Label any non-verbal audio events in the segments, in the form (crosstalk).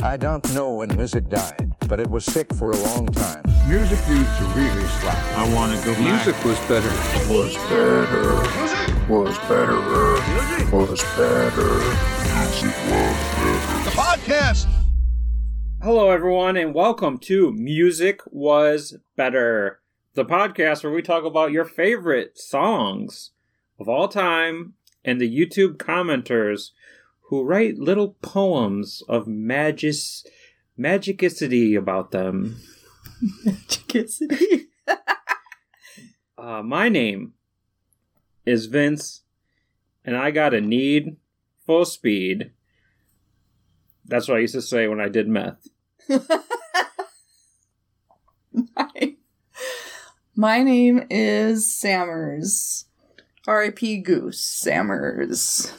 I don't know when music died, but it was sick for a long time. Music used to really slap. I want to go back. Music was better. Was better. Music Was better. Was better. Music was better. The podcast. Hello, everyone, and welcome to Music Was Better, the podcast where we talk about your favorite songs of all time and the YouTube commenters who write little poems of magis magicicity about them. Magicicity. (laughs) Uh, my name is Vince, and I got a need full speed. That's what I used to say when I did meth. my, (laughs) my name is Sammerz. R.I.P. Goose Sammerz.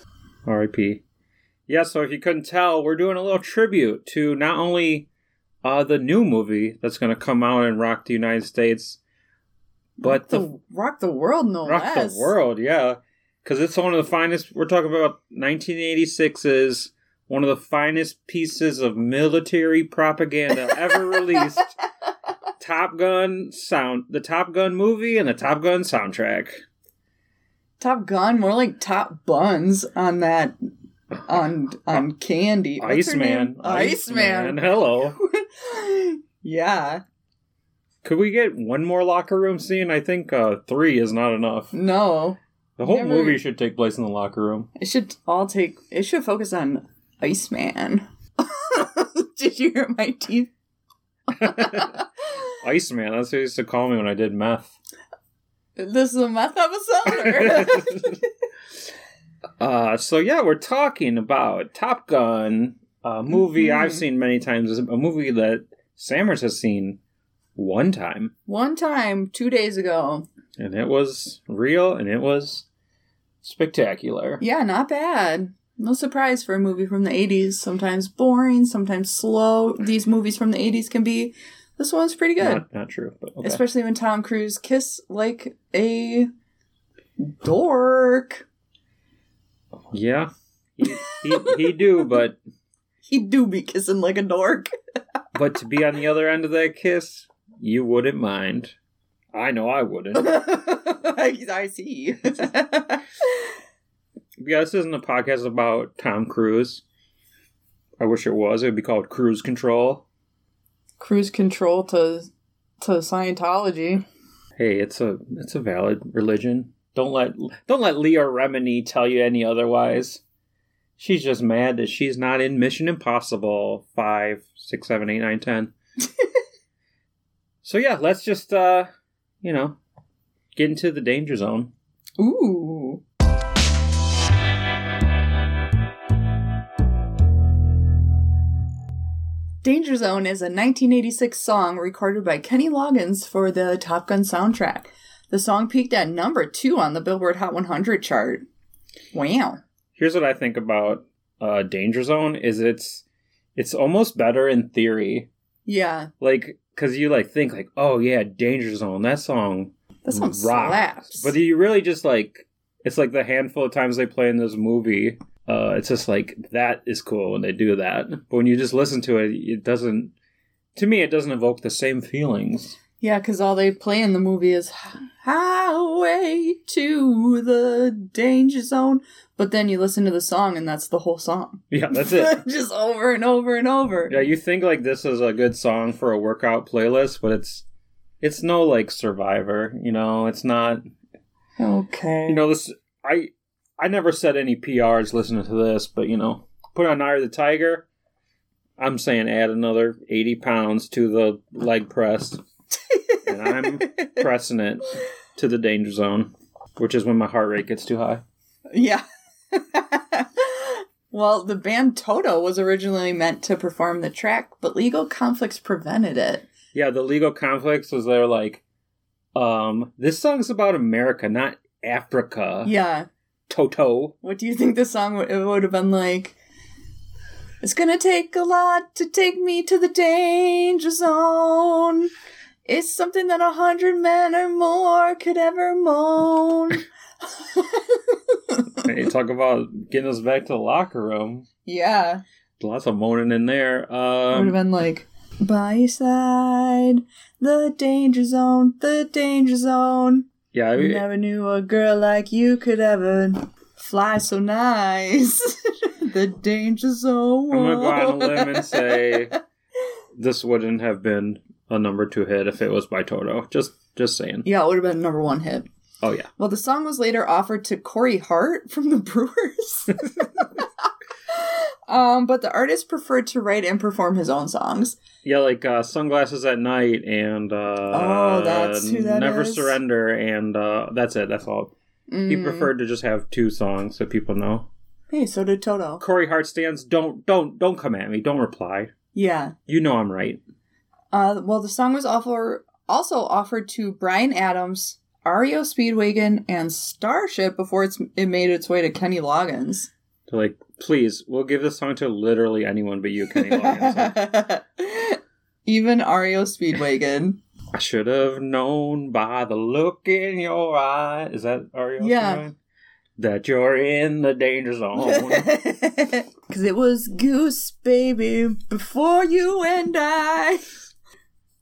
R.I.P. Yeah, so if you couldn't tell, we're doing a little tribute to not only uh, the new movie that's going to come out and rock the United States, but rock the, the rock the world, no rock less. the world, yeah, because it's one of the finest. We're talking about 1986's one of the finest pieces of military propaganda ever released. (laughs) Top Gun sound, the Top Gun movie, and the Top Gun soundtrack. Top Gun, more like Top Buns on that on on (laughs) candy. What's Iceman, name? Iceman. Hello. (laughs) yeah. Could we get one more locker room scene? I think uh, three is not enough. No. The whole Never- movie should take place in the locker room. It should all take it should focus on Iceman. (laughs) Did you hear my teeth? Iceman, that's what they used to call me when I did meth. This is a meth episode. or- uh, so yeah, we're talking about Top Gun, a movie Mhm. I've seen many times, a movie that Sammerz has seen one time, One time, two days ago. and it was real and it was spectacular. Yeah, not bad. No surprise for a movie from the 80s. Sometimes boring, sometimes slow. These movies from the 80s can be. This one's pretty good. Not, not true, but okay. Especially when Tom Cruise kiss like a dork. Yeah, he, he, he do, but (laughs) He do be kissing like a dork. (laughs) but to be on the other end of that kiss, you wouldn't mind. I know I wouldn't. I, (laughs) I see. Yeah, this isn't a podcast about Tom Cruise. I wish it was. It would be called Cruise Control. Cruise control to to Scientology. Hey, it's a it's a valid religion. Don't let don't let Leah Remini tell you any otherwise. She's just mad that she's not in Mission Impossible five, six, seven, eight, nine, ten. (laughs) so yeah, let's just uh you know get into the danger zone. Ooh. Danger Zone is a 1986 song recorded by Kenny Loggins for the Top Gun soundtrack. The song peaked at number two on the Billboard Hot 100 chart. Wow. Here's what I think about uh Danger Zone is it's it's almost better in theory. Yeah, like because you like think like oh yeah danger zone that song that song rocks. slaps. but you really just like it's like the handful of times they play in this movie uh it's just like that is cool when they do that but when you just listen to it it doesn't to me it doesn't evoke the same feelings Yeah, because all they play in the movie is Highway to the Danger Zone. But then you listen to the song and that's the whole song. (laughs) yeah that's it (laughs) Just over and over and over. yeah you think like this is a good song for a workout playlist but it's it's no like survivor you know it's not Okay. you know this i i never said any prs listening to this but you know put on eye of the tiger i'm saying add another 80 pounds to the leg press and i'm pressing it to the danger zone which is when my heart rate gets too high yeah. well, the band Toto was originally meant to perform the track, but legal conflicts prevented it. yeah the legal conflicts was they're like um this song's about america not africa yeah. toto What do you think the song would, it would have been like? It's gonna take a lot to take me to the danger zone. It's something that a hundred men or more could ever moan. (laughs) Hey, talk about getting us back to the locker room. yeah. lots of moaning in there. Would have Um, been like, by your side, the danger zone, the danger zone. yeah, I mean, Never knew a girl like you could ever fly so nice. (laughs) the danger zone. I'm gonna go out on a limb and say (laughs) this wouldn't have been a number two hit if it was by Toto. Just, just saying. yeah, it would have been a number one hit. Oh yeah. Well, the song was later offered to Corey Hart from the (laughs) Brewers. (laughs) um, but the artist preferred to write and perform his own songs. Yeah, like uh, sunglasses at night and uh, Oh, that's who that Never is? surrender and uh, that's it. That's all. He Mm. preferred to just have two songs so people know. Hey, so did Toto. Corey Hart stands. Don't don't don't come at me. Don't reply. Yeah. You know I'm right. Uh, well, the song was offer- also offered to Bryan Adams, REO Speedwagon, and Starship before it's, it made its way to Kenny Loggins. They're like, please, we'll give this song to literally anyone but you, Kenny Loggins. (laughs) Even REO Speedwagon. (laughs) I should have known by the look in your eye. Is that REO? Yeah. Speedwagon? That you're in the danger zone. (laughs) Because it was Goose Baby before you and I.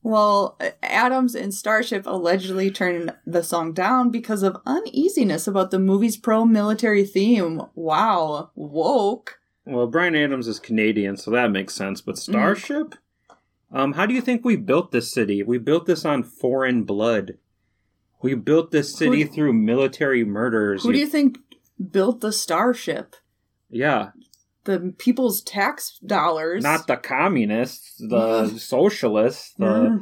Well, Adams and Starship allegedly turned the song down because of uneasiness about the movie's pro military theme. Wow, woke. well, Bryan Adams is Canadian, so that makes sense. But Mm-hmm. Starship? Um, how do you think we built this city? We built this on foreign blood. We built this city through military murders. Who do you think built the Starship? Yeah, The people's tax dollars. not the communists, the socialists. The Yeah.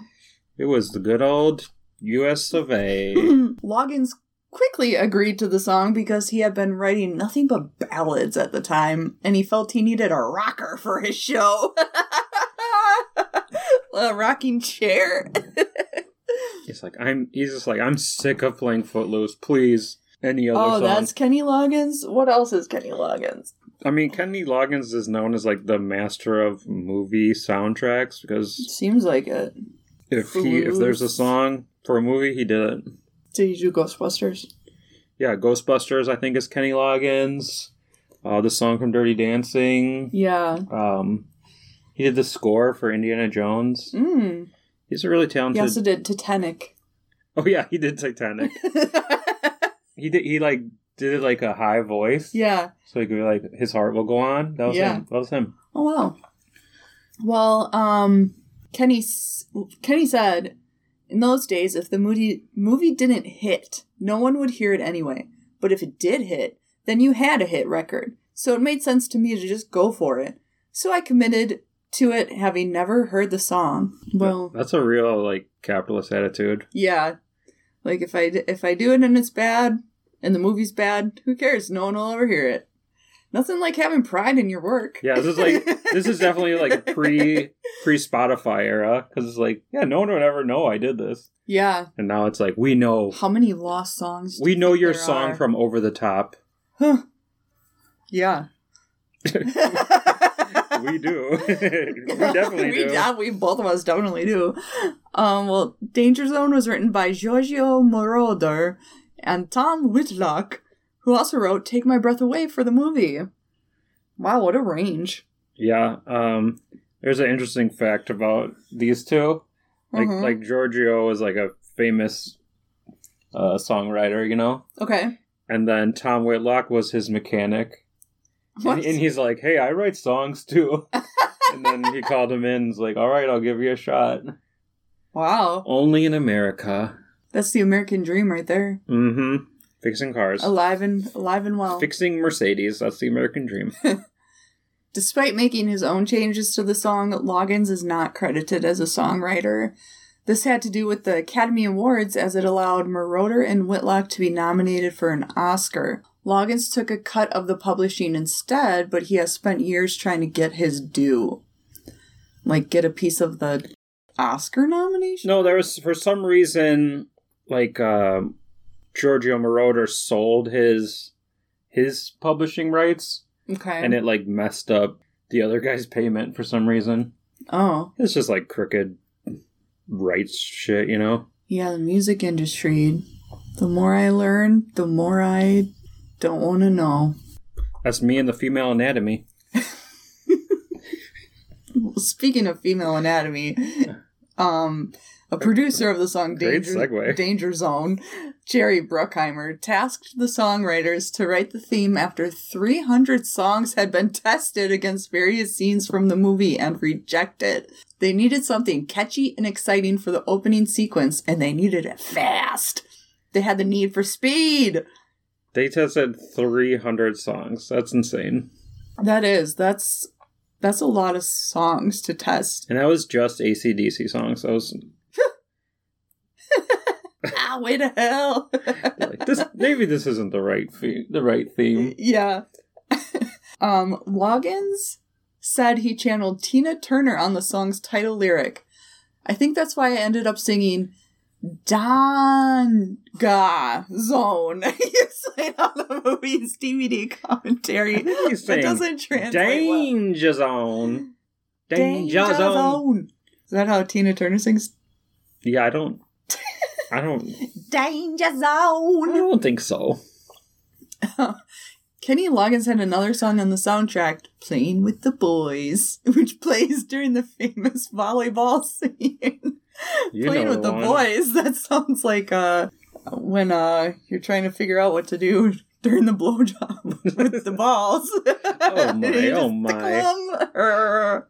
it was the good old U.S. of A. (clears throat) Loggins quickly agreed to the song because he had been writing nothing but ballads at the time, and he felt he needed a rocker for his show. (laughs) a rocking chair. (laughs) he's like, I'm. He's just like, I'm sick of playing Footloose. Please, any other oh, song. that's Kenny Loggins. What else is Kenny Loggins? I mean, Kenny Loggins is known as like the master of movie soundtracks because it Seems like it. if he if there's a song for a movie, he did it. Did you do Ghostbusters? Yeah, Ghostbusters, I think is Kenny Loggins. Uh, the song from Dirty Dancing. Yeah. Um, he did the score for Indiana Jones. Mm. He's a really He talented. also did Titanic. Oh yeah, he did Titanic. (laughs) he did. He like did it like a high voice. yeah. So he could be like his heart will go on. That was Yeah. him. That was him. Oh wow. Well, um, Kenny Kenny said, in those days, if the movie movie didn't hit, no one would hear it anyway. But if it did hit, then you had a hit record. So it made sense to me to just go for it. So I committed to it, having never heard the song. Well, That's a real like capitalist attitude. yeah, like if I if I do it and it's bad, and the movie's bad, who cares? No one will ever hear it. Nothing like having pride in your work. Yeah, this is like (laughs) this is definitely like a pre pre Spotify era because it's like yeah, no one would ever know I did this, yeah. and now it's like we know How many lost songs? we you know your song are? from Over the Top. Huh. Yeah. (laughs) We do. (laughs) we definitely we, do. yeah, we both of us definitely do. Um, well, Danger Zone was written by Giorgio Moroder and Tom Whitlock, who also wrote Take My Breath Away for the movie. Wow, what a range. Yeah. Um. There's an interesting fact about these two. Like Mhm. like Giorgio is like a famous uh, songwriter, you know, Okay. and then Tom Whitlock was his mechanic, What? and, and he's like, "Hey, I write songs too." (laughs) and then he called him in. and was like, "All right, I'll give you a shot." wow. Only in America. That's the American dream right there. Mm-hmm. Fixing cars. Alive and alive and well. Fixing Mercedes. That's the American dream. (laughs) Despite making his own changes to the song, Loggins is not credited as a songwriter. This had to do with the Academy Awards as it allowed Moroder and Whitlock to be nominated for an Oscar. Loggins took a cut of the publishing instead, but he has spent years trying to get his due. Like, get a piece of the Oscar nomination? No, there was for some reason like um Giorgio Moroder sold his his publishing rights Okay. and it like messed up the other guy's payment for some reason. oh. It's just like crooked rights shit, you know? Yeah, the music industry. The more I learn, the more I don't want to know. That's me and the female anatomy. (laughs) Speaking of female anatomy, um, a producer of the song Danger. Danger Zone, Jerry Bruckheimer, tasked the songwriters to write the theme after 300 songs had been tested against various scenes from the movie and rejected. They needed something catchy and exciting for the opening sequence, and they needed it fast. They had the need for speed. They tested 300 songs. That's insane. That is, that's that's a lot of songs to test. And that was just ACDC songs. That was ah, (laughs) way to hell. like this. (laughs) Maybe this isn't the right fe- the right theme. yeah. (laughs) um, Loggins said he channeled Tina Turner on the song's title lyric. I think that's why I ended up singing Danga Zone. it's like on the movie's DVD commentary. I think he's That doesn't translate well. Danger Zone. Danger, Zone. Zone. Is that how Tina Turner sings? Yeah, I don't. I don't. Danger zone. I don't think so. (laughs) Kenny Loggins had another song on the soundtrack, Playing with the Boys, (laughs) which plays during the famous volleyball (laughs) scene. You Playing with the boys. That sounds like uh when uh you're trying to figure out what to do during the blowjob with the balls. Oh my, oh my.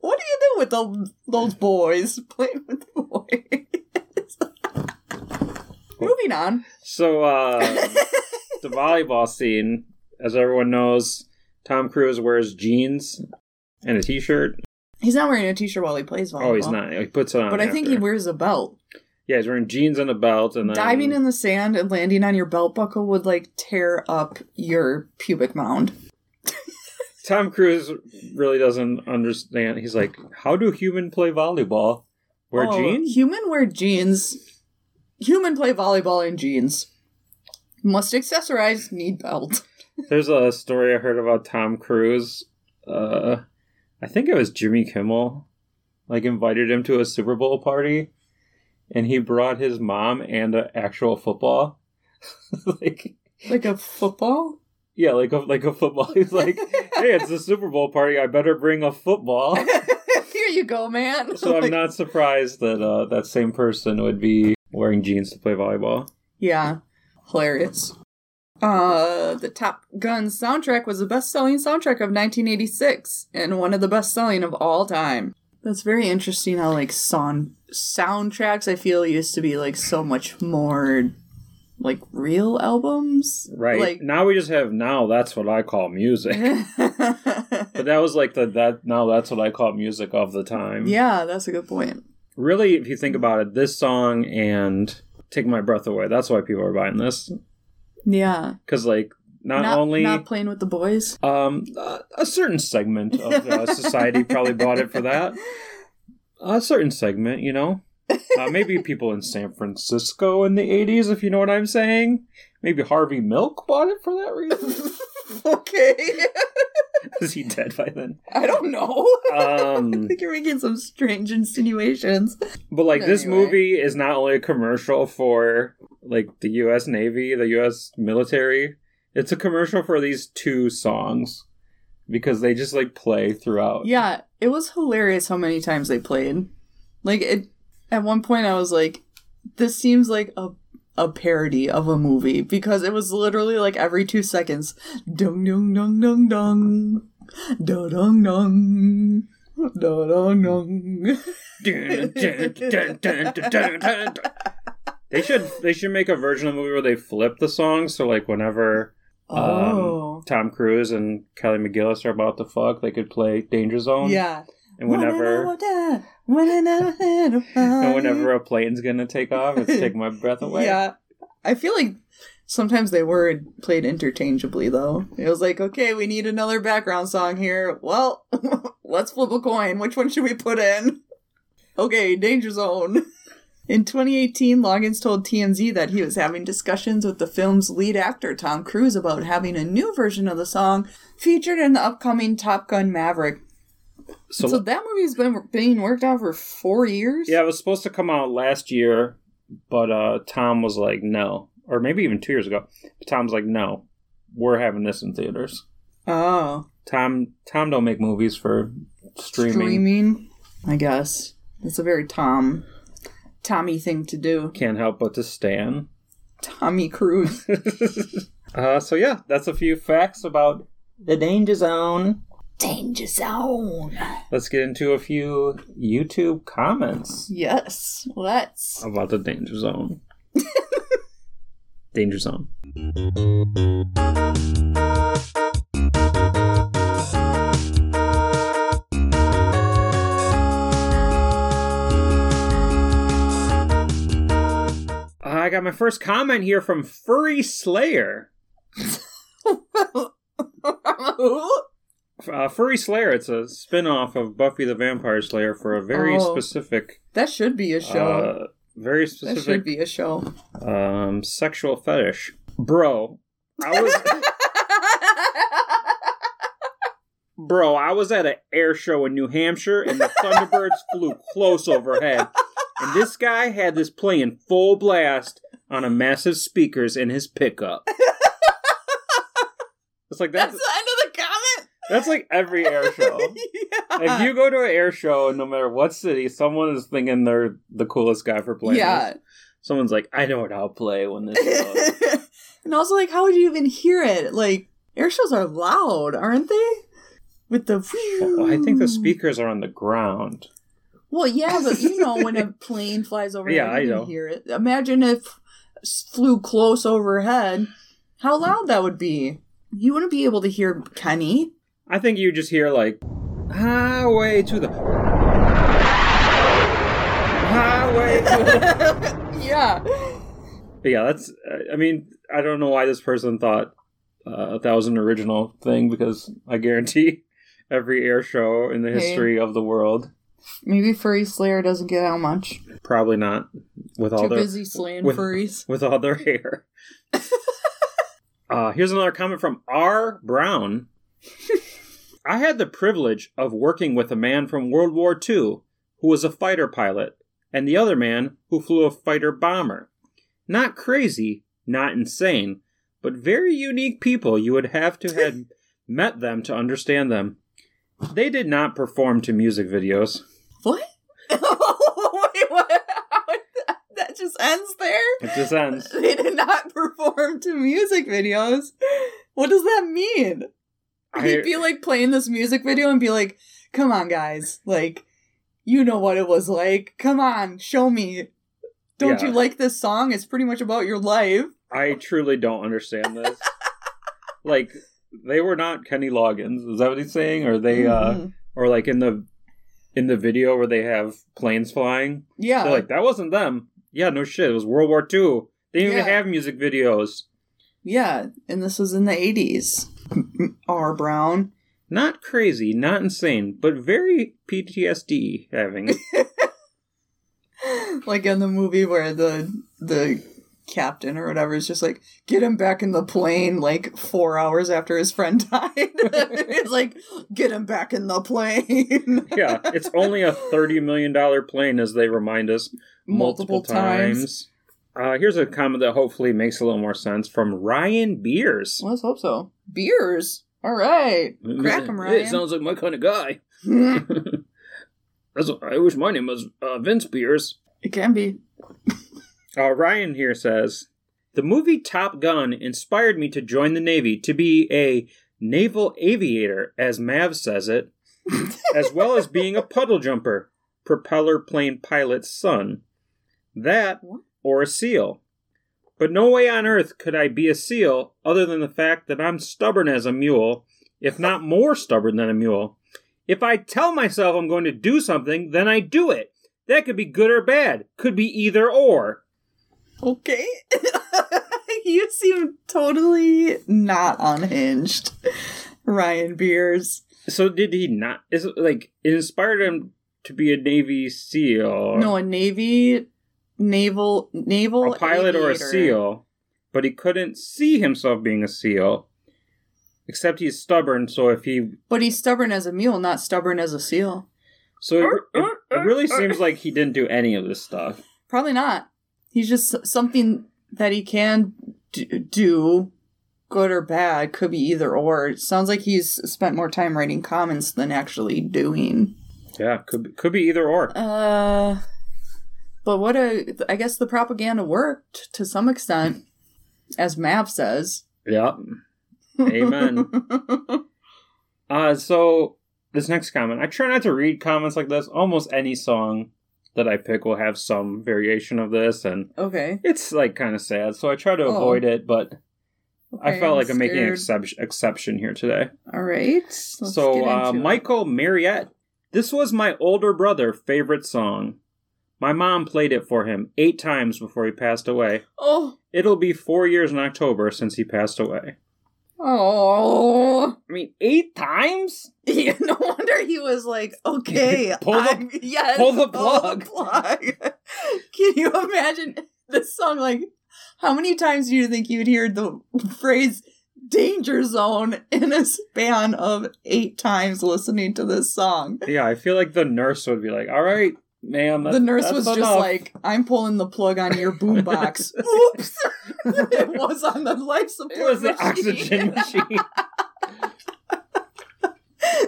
What do you do with the, those boys? Playing with the boys. Moving on. So, uh, (laughs) the volleyball scene, as everyone knows, Tom Cruise wears jeans and a t-shirt. He's not wearing a t-shirt while he plays volleyball. Oh, he's not. He puts it on. But I think he wears a belt. Yeah, he's wearing jeans and a belt, and then Diving in the sand and landing on your belt buckle would like tear up your pubic mound. (laughs) Tom Cruise really doesn't understand. He's like, "How do human play volleyball? Wear Oh, jeans?" Human wear jeans. Human play volleyball in jeans. Must accessorize, need belt. (laughs) There's a story I heard about Tom Cruise. Uh, I think it was Jimmy Kimmel, like invited him to a Super Bowl party, and he brought his mom and an actual football. (laughs) like, Like a football? yeah, like a like a football. (laughs) He's like, "Hey, it's the Super Bowl party. I better bring a football." Here you go, man. So I'm not surprised that uh, that same person would be wearing jeans to play volleyball. Yeah. Hilarious. Uh, the Top Gun soundtrack was the best selling soundtrack of 1986 and one of the best selling of all time. That's very interesting how, like, song soundtracks I feel used to be, like, so much more, like, real albums. Right Like, now, we just have now. That's what I call music. (laughs) But that was like the that now that's what I call music of the time. yeah, that's a good point. Really, if you think about it, this song and "Take My Breath Away" that's why people are buying this Yeah. because like not, not, only not playing with the boys. um a, a certain segment of uh, (laughs) society probably bought it for that. A certain segment, you know, uh, maybe (laughs) people in San Francisco in the '80s, if you know what I'm saying. Maybe Harvey Milk bought it for that reason. (laughs) (laughs) okay. (laughs) Is he dead by then? I don't know. (laughs) I Um, think you're making some strange insinuations. But like this movie is not only a commercial for like the US Navy, the US military, it's a commercial for these two songs because they just like play throughout. Yeah, it was hilarious how many times they played. Like it at one point I was like this seems like a a parody of a movie because it was literally like every 2 seconds dung dung dung dung dung da dung dung da dung dung They should they should make a version of the movie where they flip the songs so like whenever um, Oh. Tom Cruise and Kelly McGillis are about to fuck, they could play Danger Zone. yeah. And whenever (laughs) and whenever a plane's gonna take off, it's take my breath away. Yeah. I feel like sometimes they were played interchangeably though. It was like, okay, we need another background song here. Well, (laughs) let's flip a coin. Which one should we put in? Okay, Danger Zone. In 2018, Loggins told TMZ that he was having discussions with the film's lead actor, Tom Cruise, about having a new version of the song featured in the upcoming Top Gun Maverick. So, So that movie's been being worked on for four years? yeah, it was supposed to come out last year, but uh Tom was like, no. Or maybe even two years ago. Tom's like, no. We're having this in theaters. Oh. Tom Tom don't make movies for streaming. Streaming, I guess. It's a very Tom, Tommy thing to do. Can't help but to stand. Tommy Cruise. (laughs) Uh, so yeah, that's a few facts about the danger zone. Danger Zone. Let's get into a few YouTube comments Yes, let's. about the danger zone. danger zone. I got my first comment here from Furry Slayer. (laughs) Who? Uh, Furry Slayer, it's a spin off of Buffy the Vampire Slayer for a very Oh. specific, That should be a show. uh, very specific. that should be a show. um, sexual fetish. Bro, I was. (laughs) Bro, I was at an air show in New Hampshire and the Thunderbirds flew close overhead. And this guy had this playing full blast on a massive speakers in his pickup. It's like That's that's the end of. That's like every air show. (laughs) yeah. If you go to an air show, no matter what city, someone is thinking they're the coolest guy for playing. yeah. this. Someone's like, I know what I'll play when this (laughs) goes. and also, like, how would you even hear it? Like, air shows are loud, aren't they? With the. Well, I think the speakers are on the ground. Well, yeah, but you know when a (laughs) plane flies over, Yeah, I you can know. hear it. Imagine if flew close overhead, how loud that would be. You wouldn't be able to hear Kenny. I think you just hear like highway to the highway to the. (laughs) yeah. But yeah, that's. I mean, I don't know why this person thought uh, that was an original thing because I guarantee (laughs) every air show in the Hey. history of the world Maybe Furry Slayer doesn't get out much. probably not with all Too their busy slaying with- furries. (laughs) with all their hair. uh, here's another comment from R. Brown. I had the privilege of working with a man from World War II who was a fighter pilot, and the other man who flew a fighter bomber. Not crazy, not insane, but very unique people you would have to have (laughs) met them to understand them. They did not perform to music videos. What? (laughs) Wait, what? that just ends there? It just ends. They did not (laughs) perform to music videos. What does that mean? He'd be like playing this music video and be like, come on, guys. Like, you know what it was like. Come on, show me. Don't Yeah. you like this song? It's pretty much about your life. I truly don't understand this. (laughs) like they were not Kenny Loggins. Is that what he's saying? Or they uh Mhm. or like in the in the video where they have planes flying? yeah. They're like, that wasn't them. Yeah, no shit. It was World War II. They didn't even have music videos. yeah. And this was in the 80s. R. Brown. Not crazy, not insane, but very PTSD having. (laughs) like in the movie where the the captain or whatever is just like get him back in the plane like four hours after his friend (laughs) died it's like get him back in the plane yeah, it's only a $30 million plane, as they remind us multiple, multiple, times. times. Uh, here's a comment that hopefully makes a little more sense from Ryan Beers. let's hope so beers all right crack him It sounds like my kind of guy. (laughs) (laughs) That's, I wish my name was uh, Vince Pierce. it can be (laughs) Uh, Ryan here says The movie Top Gun inspired me to join the Navy to be a naval aviator, as Mav says it, as well as being a puddle jumper, propeller plane pilot's son. That or a SEAL. But no way on earth could I be a SEAL other than the fact that I'm stubborn as a mule, if not more stubborn than a mule. If I tell myself I'm going to do something, then I do it. That could be good or bad. Could be either or. okay (laughs) you seem totally not unhinged ryan beers So did he not? Is it like it inspired him to be a Navy SEAL? no a navy naval naval a pilot or a. SEAL, but he couldn't see himself being a SEAL. Except he's stubborn, so if he But he's stubborn as a mule, not stubborn as a seal. so it, (laughs) it, it really seems like he didn't do any of this stuff. Probably not. He's just something that he can do good or bad. Could be either or. It sounds like he's spent more time writing comments than actually doing. Yeah, could be, could be either or. Uh, but what a I guess the propaganda worked to some extent, as Mav says. Yeah. Amen. (laughs) Uh, so this next comment, I try not to read comments like this. Almost any song that I pick will have some variation of this, and okay. it's like kind of sad. So I try to Oh. avoid it, but I Okay, felt like I'm making an scared. excep- exception here today. All right. let's so get uh. Michael Mariette, this was my older brother' favorite song. My mom played it for him eight times before he passed away. Oh. It'll be four years in October since he passed away. Oh. I mean, eight times? (laughs) Yeah, no wonder he was like, okay, (laughs) Pull the- I'm- yes, pull the plug. plug. (laughs) Can you imagine this song? Like, how many times do you think you'd hear the phrase danger zone in a span of eight times listening to this song? Yeah, I feel like the nurse would be like, all right, ma'am. the nurse was just like, I'm pulling the plug on your boombox. (laughs) Oops. (laughs) it was on the life support it was the oxygen (laughs) machine.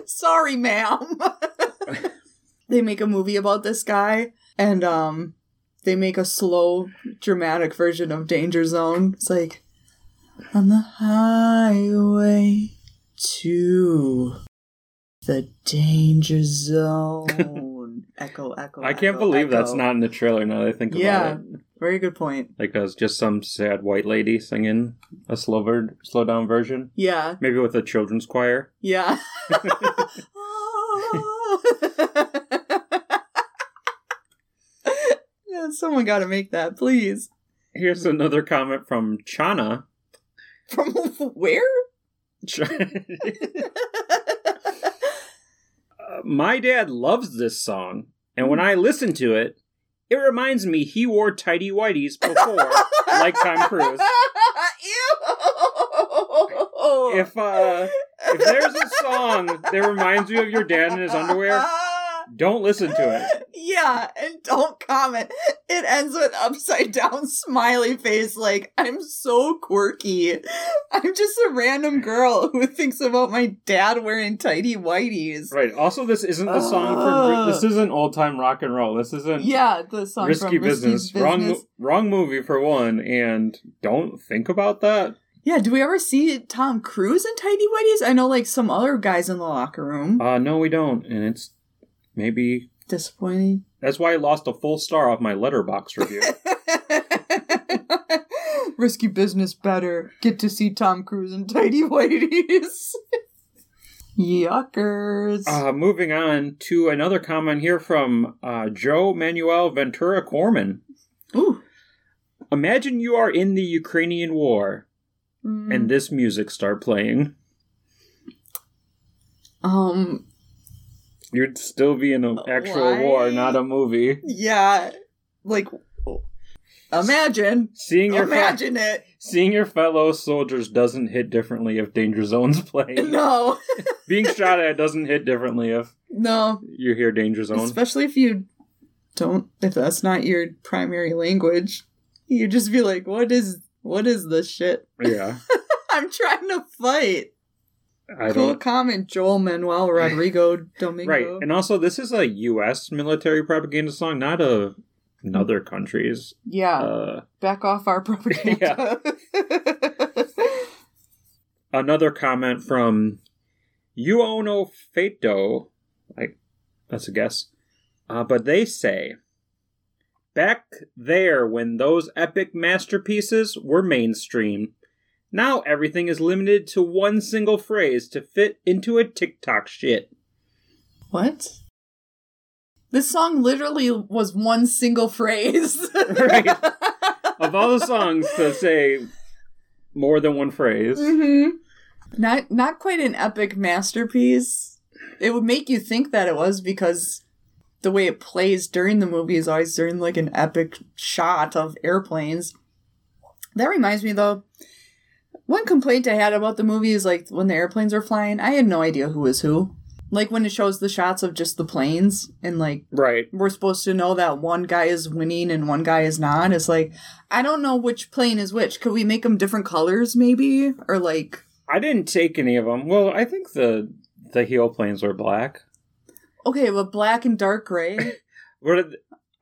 Sorry, ma'am. they make a movie about this guy, and um, they make a slow, dramatic version of Danger Zone. It's like on the highway to the danger zone. Echo, echo. I can't echo, believe that's not in the trailer now that I think Yeah. about it. Very good point. Like, that was just some sad white lady singing a slow, ver- slow down version. Yeah, Maybe with a children's choir. yeah. (laughs) (laughs) Yeah, Someone got to make that, please. Here's another comment from Chana. From (laughs) where? Ch- Uh, My dad loves this song, and when I listen to it, it reminds me he wore tidy whities before, like Tom (laughs) Cruise. Ew. If uh, if there's a song that reminds you of your dad in his underwear, don't listen to it. Yeah, and don't comment. It ends with upside down (laughs) smiley face like, I'm so quirky. I'm just a random girl who thinks about my dad wearing tidy whities. Right. Also, this isn't the song for. This isn't old time rock and roll. This isn't Yeah, the song risky from business. Risky Wrong, Business. mo- wrong movie for one. And don't think about that. Yeah, do we ever see Tom Cruise in tidy whities? I know like some other guys in the locker room. Uh, no, we don't. And it's maybe Disappointing. that's why I lost a full star off my Letterboxd review. (laughs) Risky business better. Get to see Tom Cruise in tidy whities. (laughs) Yuckers. Uh, moving on to another comment here from uh, Joe Manuel Ventura Corman. Ooh. Imagine you are in the Ukrainian war Mm, and this music start playing. um. You'd still be in an uh, actual Why? war, not a movie. Yeah. Like. Imagine. Seeing your fe- Imagine it. seeing your fellow soldiers doesn't hit differently if Danger Zone's (laughs) playing. No. (laughs) Being shot at doesn't hit differently if No. you hear Danger Zone. Especially if you don't. If that's not your primary language, you just be like, "What is? What is this shit?" yeah, (laughs) I'm trying to fight. I cool don't. comment, Joel Manuel Rodrigo Domingo. Right, and also this is a U.S. military propaganda song, not a another country's. yeah, Uh, back off our propaganda. (laughs) another comment from you Uono Feto, like that's a guess, uh, but they say back there when those epic masterpieces were mainstream. Now everything is limited to one single phrase to fit into a TikTok shit. what? This song literally was one single phrase. (laughs) Right. Of all the songs to say more than one phrase, hmm Not not quite an epic masterpiece. It would make you think that it was because the way it plays during the movie is always during like an epic shot of airplanes. That reminds me though, one complaint I had about the movie is like when the airplanes were flying, I had no idea who was who. like when it shows the shots of just the planes and like Right. we're supposed to know that one guy is winning and one guy is not. It's like I don't know which plane is which. Could we make them different colors, maybe, or like? I didn't take any of them. Well, I think the the heel planes were black. Okay, but black and dark gray. (laughs) What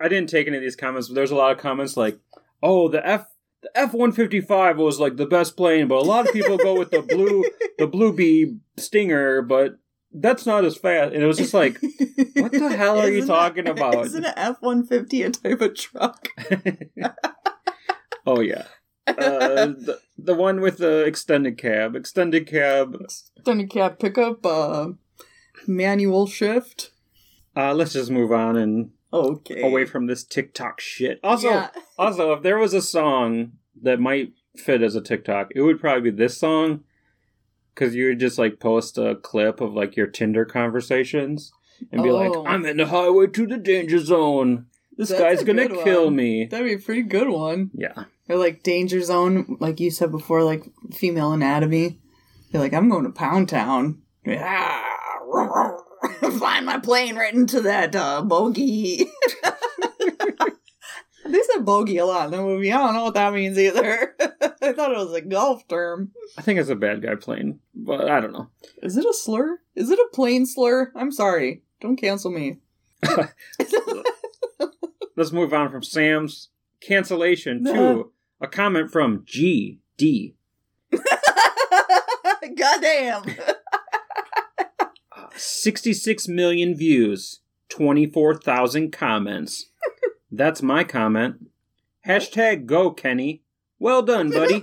I didn't take any of these comments, but there's a lot of comments like, "Oh, the F the F one fifty five was like the best plane," but a lot of people go with the blue the blue bee Stinger, but that's not as fast. And it was just like, what the hell are you talking it- about? Isn't an F one fifty a type of truck? (laughs) oh yeah, uh, the the one with the extended cab, extended cab. extended cab can't pick up uh, manual shift. Uh, let's just move on and Okay. away from this TikTok shit. Also, Yeah. (laughs) also, if there was a song that might fit as a TikTok, it would probably be this song. Because you would just like post a clip of like your Tinder conversations and be like, Oh. "I'm in the highway to the danger zone. This That's guy's a gonna good kill one. me." That'd be a pretty good one. Yeah, Or like Danger Zone, like you said before, like female anatomy. You're like, I'm going to Pound Town. Yeah. Flying my plane right into that uh, bogey. (laughs) they said bogey a lot in the movie. I don't know what that means either. (laughs) I thought it was a golf term. I think it's a bad guy plane, but I don't know. Is it a slur? Is it a plane slur? I'm sorry. Don't cancel me. (laughs) Let's move on from Sam's cancellation to a comment from GD. Goddamn. 66 million views, 24,000 comments. (laughs) That's my comment. Hashtag go, Kenny. Well done, buddy.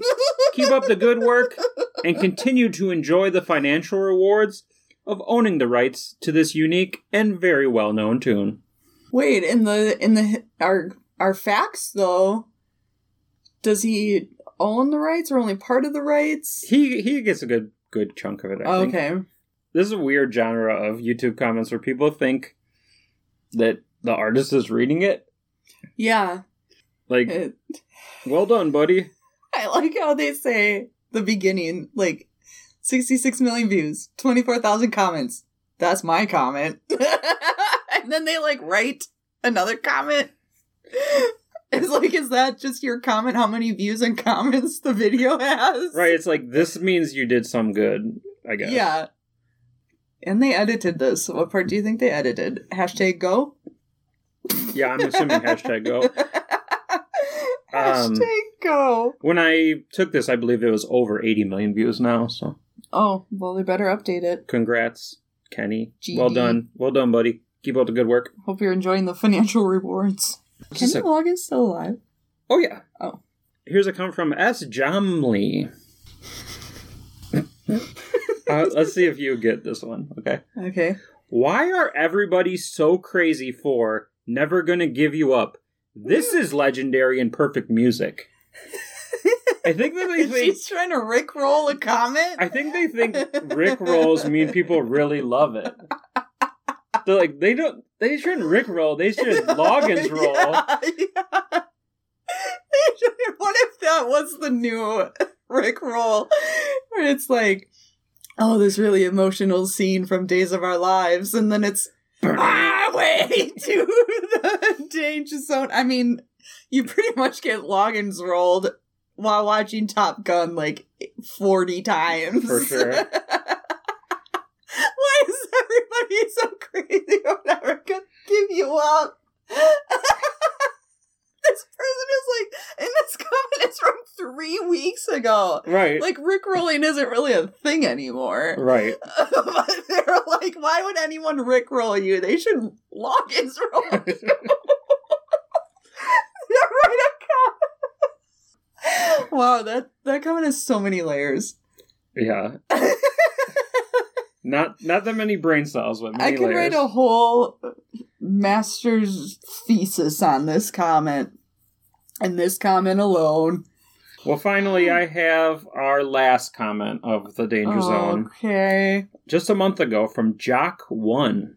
Keep up the good work and continue to enjoy the financial rewards of owning the rights to this unique and very well known tune. Wait, in the in the our our facts though, does he own the rights or only part of the rights? He he gets a good good chunk of it, I think. This is a weird genre of YouTube comments where people think that the artist is reading it. Yeah. Like, It- well done, buddy. (laughs) I like how they say the beginning, like 66 million views, 24,000 comments. That's my comment. (laughs) and then they like write another comment. (laughs) It's like, is that just your comment? How many views and comments the video has? Right, it's like this means you did some good, I guess. Yeah. And they edited this. What part do you think they edited? Hashtag go? Yeah, I'm assuming hashtag go. (laughs) Um, Hashtag go. When I took this, I believe it was over 80 million views now, so Oh, well, they better update it. congrats, Kenny. GD. Well done. Well done, buddy. Keep up the good work. Hope you're enjoying the financial (laughs) rewards. Kenny is a- Loggins's still alive. Oh, yeah. Oh. Here's a comment from S. Jomley. (laughs) uh, let's see if you get this one, okay? Okay. Why are everybody so crazy for Never Gonna Give You Up? This is legendary and perfect music. I think that they (laughs) think She's trying to rickroll a comment. I think they think Rick rolls mean people really love it. They're like they don't they shouldn't Rick roll, they should (laughs) Loggins roll. Yeah, yeah. (laughs) what if that was the new Rick roll? Where it's like, oh, this really emotional scene from Days of Our Lives, and then it's highway ah, (laughs) to the danger zone. I mean, you pretty much get Loggins rolled while watching Top Gun like 40 times. For sure. (laughs) Why is everybody so crazy (laughs) or never gonna give you up? This person is like, and this (laughs) comment is from three weeks ago. Right. Like, Rickrolling isn't really a thing anymore. right. (laughs) but they're like, why would anyone Rickroll you? They should Loggins roll you. (laughs) They're right wow, that, that comment has so many layers. Yeah. Not not that many brain cells, but I could layers. write a whole master's thesis on this comment. And this comment alone. Well finally I have our last comment of the danger zone. Okay. Just a month ago from Jock One.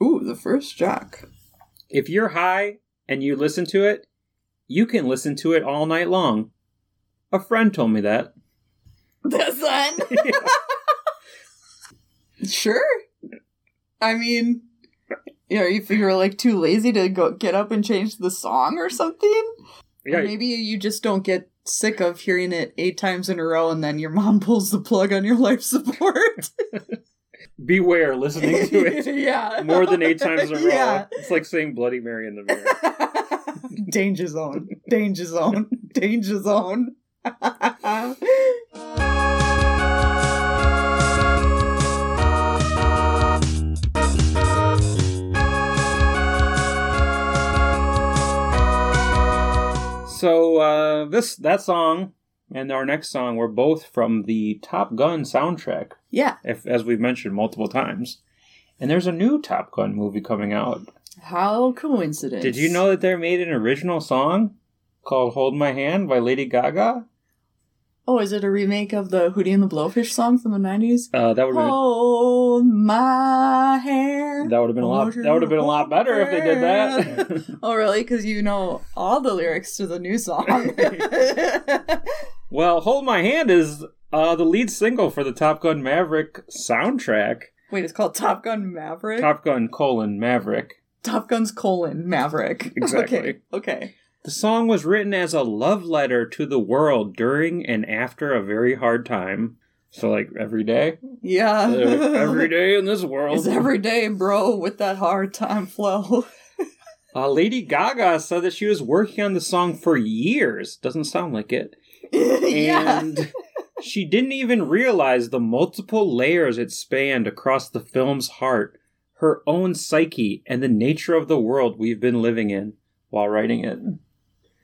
Ooh, the first jock. If you're high and you listen to it, you can listen to it all night long. A friend told me that. The sun. (laughs) Sure. I mean, you know, if you're like too lazy to go get up and change the song or something, Yeah, maybe you just don't get sick of hearing it eight times in a row, and then your mom (laughs) pulls the plug on your life support. (laughs) beware listening to it (laughs) yeah, more than eight times in a row. Yeah. It's like saying Bloody Mary in the mirror. Danger zone. Danger zone. Danger zone. So uh, this that song and our next song were both from the Top Gun soundtrack, yeah. if, as we've mentioned multiple times. And there's a new Top Gun movie coming out. How coincidence. Did you know that they made an original song called "Hold My Hand" by Lady Gaga? Oh, is it a remake of the Hootie and the Blowfish song from the 90s? Uh, that would have Hold my hand. been that would have been a lot that would have been a lot better if they did that. (laughs) Oh, really? Because you know all the lyrics to the new song. (laughs) well, "Hold My Hand" is uh, the lead single for the Top Gun Maverick soundtrack. Wait, it's called Top Gun Maverick? Top Gun colon Maverick. Top Gun's colon Maverick. (laughs) Exactly. Okay. Okay. The song was written as a love letter to the world during and after a very hard time. So, like every day, Yeah. Every (laughs) day in this world. It's every day, bro, with that hard time flow. (laughs) Uh, Lady Gaga said that she was working on the song for years. Doesn't sound like it. (laughs) yeah. And she didn't even realize the multiple layers it spanned across the film's heart, her own psyche, and the nature of the world we've been living in while writing it.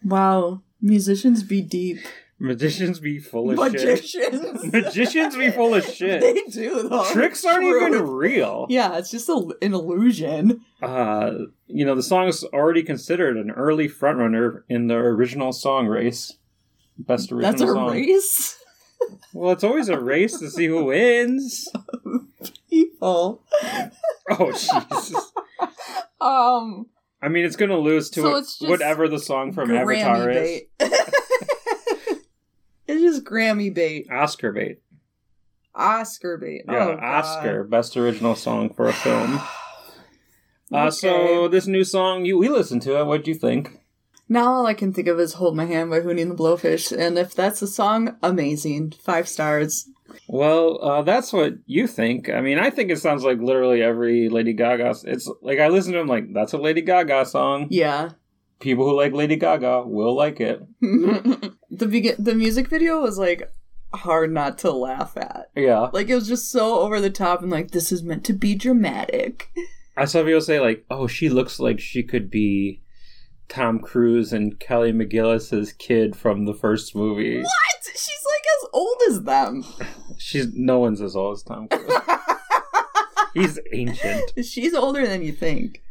Wow. Musicians be deep. Magicians be full of shit. Magicians. (laughs) Magicians be full of shit. they do, though. Tricks aren't True. even real. Yeah, it's just a, an illusion. Uh, you know, the song is already considered an early frontrunner in the original song race. Best original That's a song. race. (laughs) Well, it's always a race to see who wins. People. Oh, Jesus. (laughs) Um, I mean, it's going to lose to So just whatever the song from Avatar Grammy is. (laughs) it's just Grammy bait. Oscar bait. Oscar bait. Yeah, oh, God. Oscar. Best original song for a film. (sighs) Uh, So, this new song, you we listened to it. What'd you think? Now all I can think of is Hold My Hand by Hootie and the Blowfish. And if that's a song, amazing. Five stars. Well, uh, that's what you think. I mean, I think it sounds like literally every Lady Gaga. It's like I listen to them like that's a Lady Gaga song. Yeah. People who like Lady Gaga will like it. (laughs) the begin- the music video was like hard not to laugh at. Yeah, Like it was just so over the top and like this is meant to be dramatic. I saw people say like, "Oh, she looks like she could be Tom Cruise and Kelly McGillis's kid from the first movie." What? She's like as old as them. (laughs) She's no one's as old as Tom Cruise. (laughs) He's ancient. She's older than you think.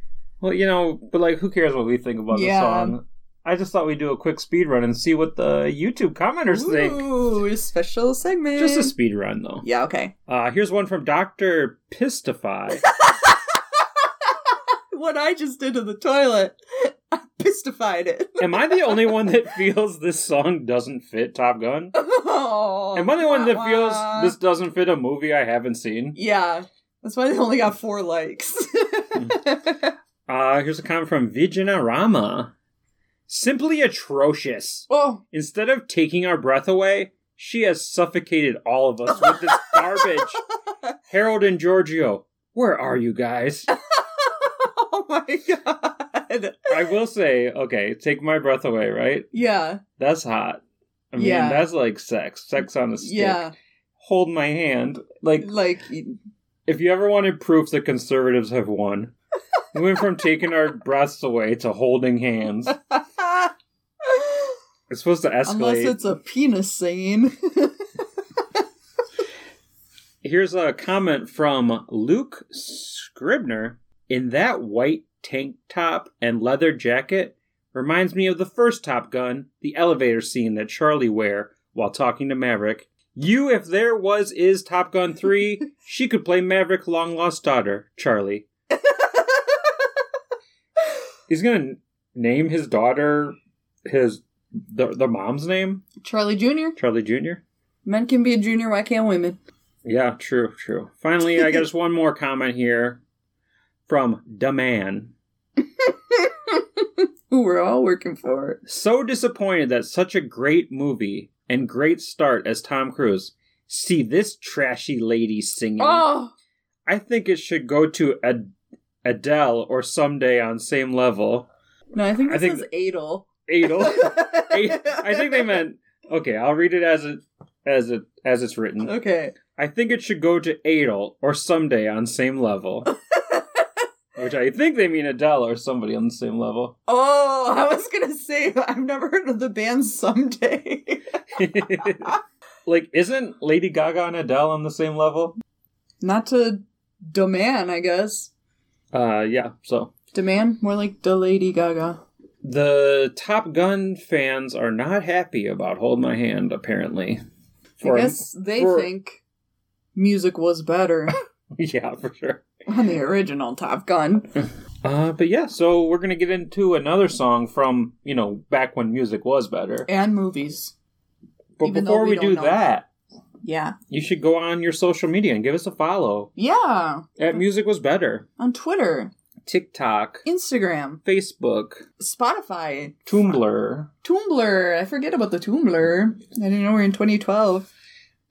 Well, you know, but like, who cares what we think about Yeah. the song? I just thought we'd do a quick speed run and see what the YouTube commenters think. Ooh, special segment. Just a speed run, though. Yeah, okay. Uh, here's one from Doctor Pistify. (laughs) what I just did to the toilet. (laughs) I pistified it. Am I the only one that feels this song doesn't fit Top Gun? (laughs) oh, Am I the one that wah, feels wah. this doesn't fit a movie I haven't seen? Yeah. That's why they only got four likes. (laughs) Uh, here's a comment from Vijanarama. Simply atrocious. oh. Instead of taking our breath away, she has suffocated all of us with this garbage. Harold and Giorgio, where are you guys? My god. I will say, okay, take my breath away, right? Yeah. That's hot. I mean, Yeah. that's like sex. Sex on a stick. Yeah. Hold my hand. Like, Like if you ever wanted proof that conservatives have won, we went from taking our (laughs) breaths away to holding hands. (laughs) It's supposed to escalate. unless it's a penis scene. (laughs) Here's a comment from Luke Scribner. In that white tank top and leather jacket reminds me of the first Top Gun, the elevator scene that Charlie wear while talking to Maverick. You, if there was, is Top Gun 3, (laughs) she could play Maverick long lost daughter, Charlie. (laughs) He's gonna name his daughter his the, the mom's name, Charlie Jr. Charlie Jr. Men can be a junior, why can't women? Yeah, true, true. Finally, I got just (laughs) one more comment here. From Da Man. (laughs) Who we're all working for. So disappointed that such a great movie and great start as Tom Cruise. See this trashy lady singing. Oh, I think it should go to Ad- Adele or someday on same level. no, I think I this think- is Adel. Adel. (laughs) I think they meant okay. I'll read it as it as it as it's written. Okay. I think it should go to Adel or someday on same level. (laughs) Which I think they mean Adele or somebody on the same level. (laughs) Oh, I was gonna say I've never heard of the band Someday. (laughs) like, isn't Lady Gaga and Adele on the same level? Not to demand, I guess. Uh, yeah. So Demand more like the Lady Gaga. the Top Gun fans are not happy about Hold My Hand. Apparently, I guess they for- think music was better (laughs) yeah, for sure. (laughs) on the original Top Gun. (laughs) Uh, but yeah, so we're gonna get into another song from you know back when music was better. And movies. But even before we we, don't that, Yeah. you should go on your social media and give us a follow Yeah. at Music Was Better, On Twitter, TikTok, Instagram, Facebook, Spotify, Tumblr. Tumblr. I forget about the Tumblr. I didn't know we're in 2012.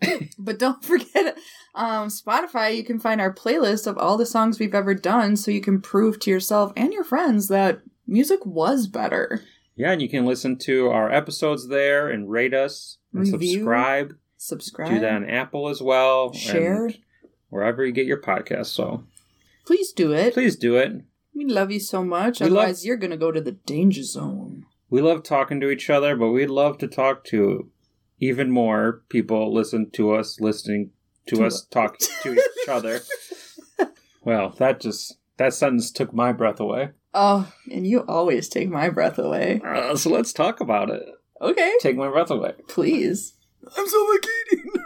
(laughs) but don't forget um, Spotify. You can find our playlist of all the songs we've ever done so you can prove to yourself and your friends that music was better. Yeah, and you can listen to our episodes there and rate us and Review. subscribe. Subscribe. Do that on Apple as well. Share. wherever you get your podcast. So Please do it. please do it. We love you so much. We love- Otherwise, you're going to go to the danger zone. We love talking to each other, but we'd love to talk to even more people listen to us listening to, To us talk to each (laughs) other. Well, that just that sentence took my breath away. Oh, and you always take my breath away. Uh, so let's talk about it. Okay. Take my breath away. Please. I'm suffocating.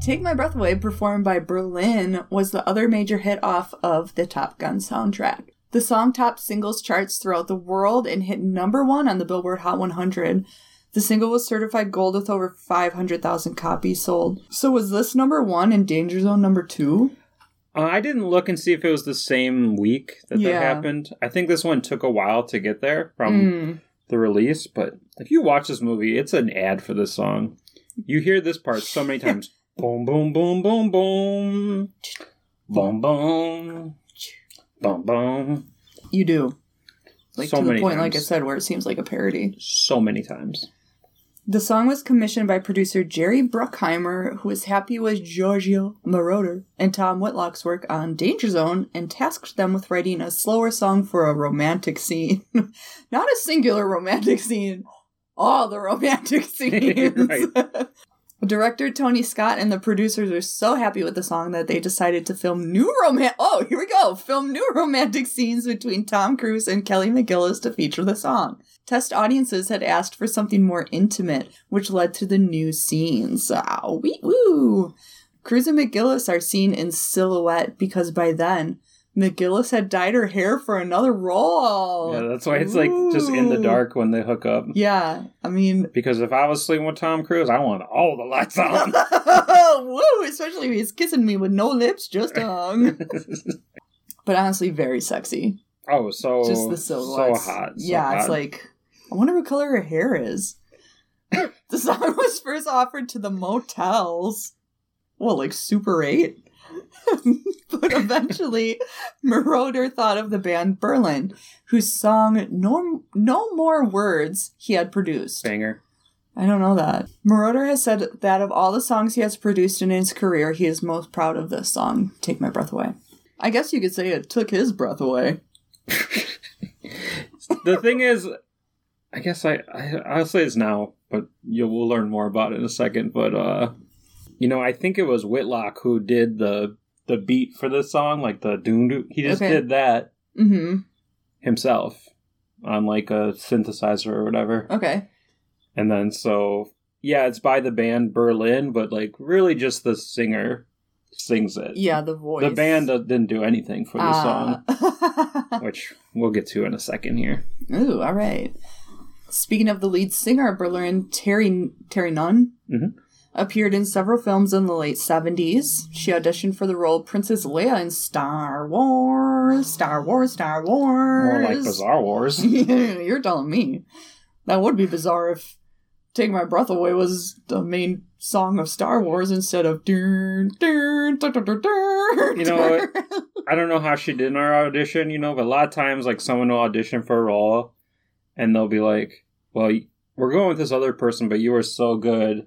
Take My Breath Away, performed by Berlin, was the other major hit off of the Top Gun soundtrack. The song topped singles charts throughout the world and hit number one on the Billboard Hot 100. The single was certified gold with over 500,000 copies sold. So was this number one and Danger Zone number two? Uh, I didn't look and see if it was the same week that Yeah. that happened. I think this one took a while to get there from Mm. the release, but if you watch this movie, it's an ad for this song. You hear this part so many (laughs) times. boom, boom, boom, boom, boom. Boom, boom. Boom, boom. You do. Like So to the point, like I said, where it seems like a parody. So many times. The song was commissioned by producer Jerry Bruckheimer, who was happy with Giorgio Moroder and Tom Whitlock's work on Danger Zone and tasked them with writing a slower song for a romantic scene. (laughs) Not a singular romantic scene, all the romantic (laughs) scenes. (laughs) Director Tony Scott and the producers were so happy with the song that they decided to film new roman Oh, here we go. Film new romantic scenes between Tom Cruise and Kelly McGillis to feature the song. Test audiences had asked for something more intimate, which led to the new scenes. Ah, wee woo! Cruise and McGillis are seen in silhouette because by then, McGillis had dyed her hair for another role. Yeah, that's why it's like just in the dark when they hook up. Yeah, I mean, Because if I was sleeping with Tom Cruise, I want all the lights on. (laughs) Woo! Especially if he's kissing me with no lips, just tongue. (laughs) but honestly, very sexy. oh, so Just the silhouettes. So hot. so yeah, it's like, I wonder what color her hair is. (laughs) the song was first offered to the motels. Well, like Super 8. (laughs) but eventually, Moroder thought of the band Berlin, whose song No, no More Words he had produced. banger. I don't know that. Moroder has said that of all the songs he has produced in his career, he is most proud of this song, Take My Breath Away. I guess you could say it took his breath away. the thing is, I guess I, I I'll say this now, but you will learn more about it in a second. But uh, you know, I think it was Whitlock who did the the beat for this song, like the doom. doo- He just Okay. did that Mm himself on like a synthesizer or whatever. Okay. and then so yeah, it's by the band Berlin, but like really just the singer sings it. Yeah, the voice. The band uh, didn't do anything for the song, Ah. (laughs) which we'll get to in a second here. Ooh, all right. Speaking of the lead singer of Berlin, Terri Terri Nunn, Mhm. Appeared in several films in the late 70s. She auditioned for the role of Princess Leia in Star Wars. Star Wars, Star Wars. More like Bizarre Wars. (laughs) You're telling me. That would be bizarre if Take My Breath Away was the main song of Star Wars instead of You know? (laughs) I don't know how she did in our audition, you know, but a lot of times, like, someone will audition for a role and they'll be like, well, we're going with this other person, but you were so good.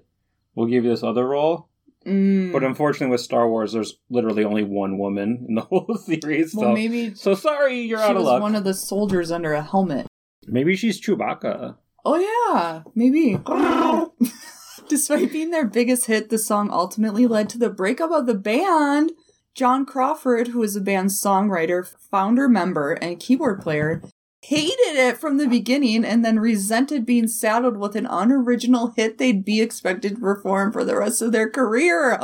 We'll give you this other role. Mm. But unfortunately, with Star Wars, there's literally only one woman in the (laughs) whole series. well, so, maybe so sorry, you're out of was luck. one of the soldiers under a helmet. Maybe she's Chewbacca. Oh yeah, maybe. (laughs) Despite being their biggest hit, the song ultimately led to the breakup of the band. John Crawford, who is the band's songwriter, founder member, and keyboard player, hated it from the beginning and then resented being saddled with an unoriginal hit they'd be expected to perform for the rest of their career. (gasps)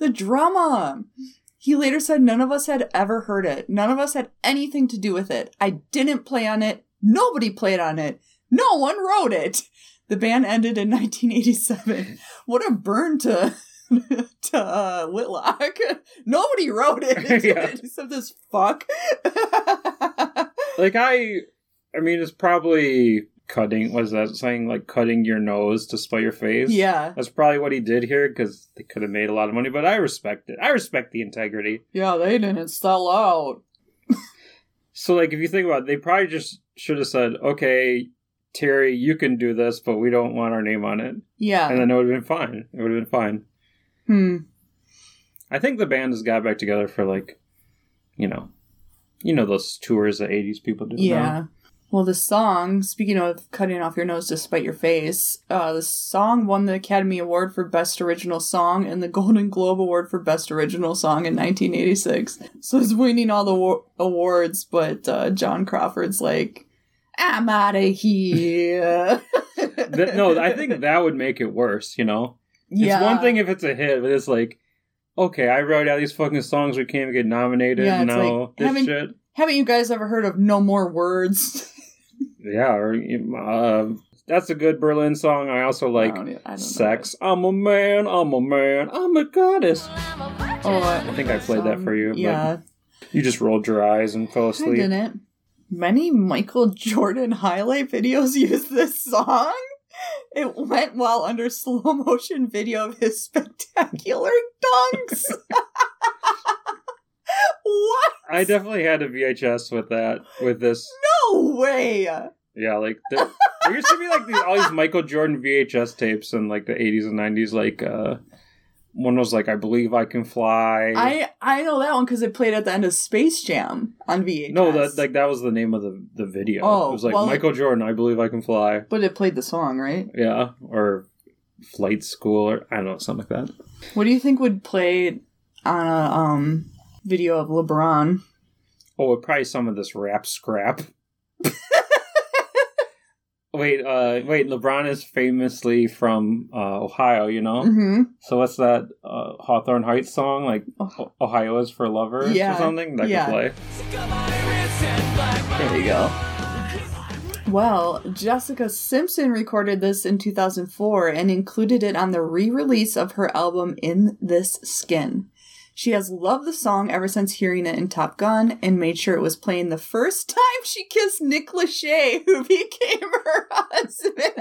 the drama! He later said none of us had ever heard it. None of us had anything to do with it. I didn't play on it. Nobody played on it. No one wrote it. The band ended in (laughs) 1987. What a burn to (laughs) to uh, Whitlock. (laughs) Nobody wrote it Yeah. except this fuck. Like, I. I mean, it's probably cutting. Was that saying? Like, cutting your nose to spite your face? yeah, That's probably what he did here because they could have made a lot of money, but I respect it. I respect the integrity. yeah, they didn't sell out. So, like, if you think about it, they probably just should have said, okay, Terri, you can do this, but we don't want our name on it. Yeah. And then it would have been fine. It would have been fine. hmm. I think the band has got back together for, like, you know, you know those tours that 80s people do. now. Yeah. Well, the song, speaking of cutting off your nose to spite your face, uh, the song won the Academy Award for Best Original Song and the Golden Globe Award for Best Original Song in 1986. So it's winning all the wa- awards, but uh, John Crawford's like, I'm out of here. (laughs) No, I think that would make it worse, you know? yeah. It's one thing if it's a hit, but it's like, okay, I wrote out these fucking songs, we can't even get nominated. Yeah, no, like, this haven't- shit. Haven't you guys ever heard of No More Words? (laughs) Yeah, or uh, that's a good Berlin song. I also like I I know. Sex. I'm a man, I'm a man, I'm a goddess. Oh, I, I think I played that for you, Yeah, you just rolled your eyes and fell I asleep. didn't. Many Michael Jordan highlight videos (laughs) use this song. It went well under slow motion video of his (laughs) spectacular dunks. (laughs) what? I definitely had a VHS with that, with this. No way. Yeah, like there, there used to be like these all these Michael Jordan VHS tapes in like the 80s and 90s. Like uh, one was like I believe I can fly. I I know that one because it played at the end of Space Jam on VHS. no, that like that was the name of the the video. Oh, it was like well- Michael Jordan. I believe I can fly. but it played the song, right? Yeah, or flight school or I don't know something like that. What do you think would play on a um video of LeBron? Oh, probably some of this rap scrap. (laughs) wait, uh, wait. LeBron is famously from uh, Ohio, you know. Mm-hmm. So what's that uh, Hawthorne Heights song? Like O- Ohio is for lovers Yeah, or something that yeah. could play. There you go. Well, Jessica Simpson recorded this in 2004 and included it on the re release of her album In This Skin. She has loved the song ever since hearing it in Top Gun and made sure it was playing the first time she kissed Nick Lachey, who (laughs) became her husband.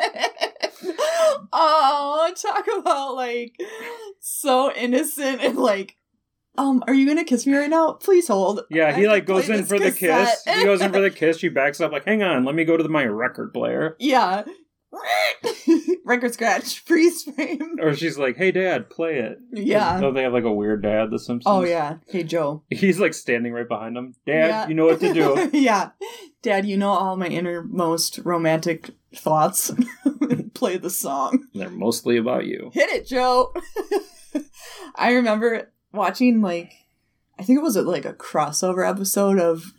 oh, talk about like so innocent and like, um, are you gonna kiss me right now? Please hold. Yeah, he like goes in for the kiss. He goes in for the (laughs) kiss. She backs up like, "Hang on, let me go to the, my record player." Yeah. (laughs) Record scratch, (laughs) freeze frame. Or she's like, "Hey, Dad, play it." Yeah. Don't they have like a weird dad, The Simpsons? Oh yeah. Hey Joe. (laughs) He's like standing right behind him. Dad, Yeah. you know what to do. yeah. Dad, you know all my innermost romantic thoughts. Play the song. They're mostly about you. Hit it, Joe. I remember watching like I think it was like a crossover episode of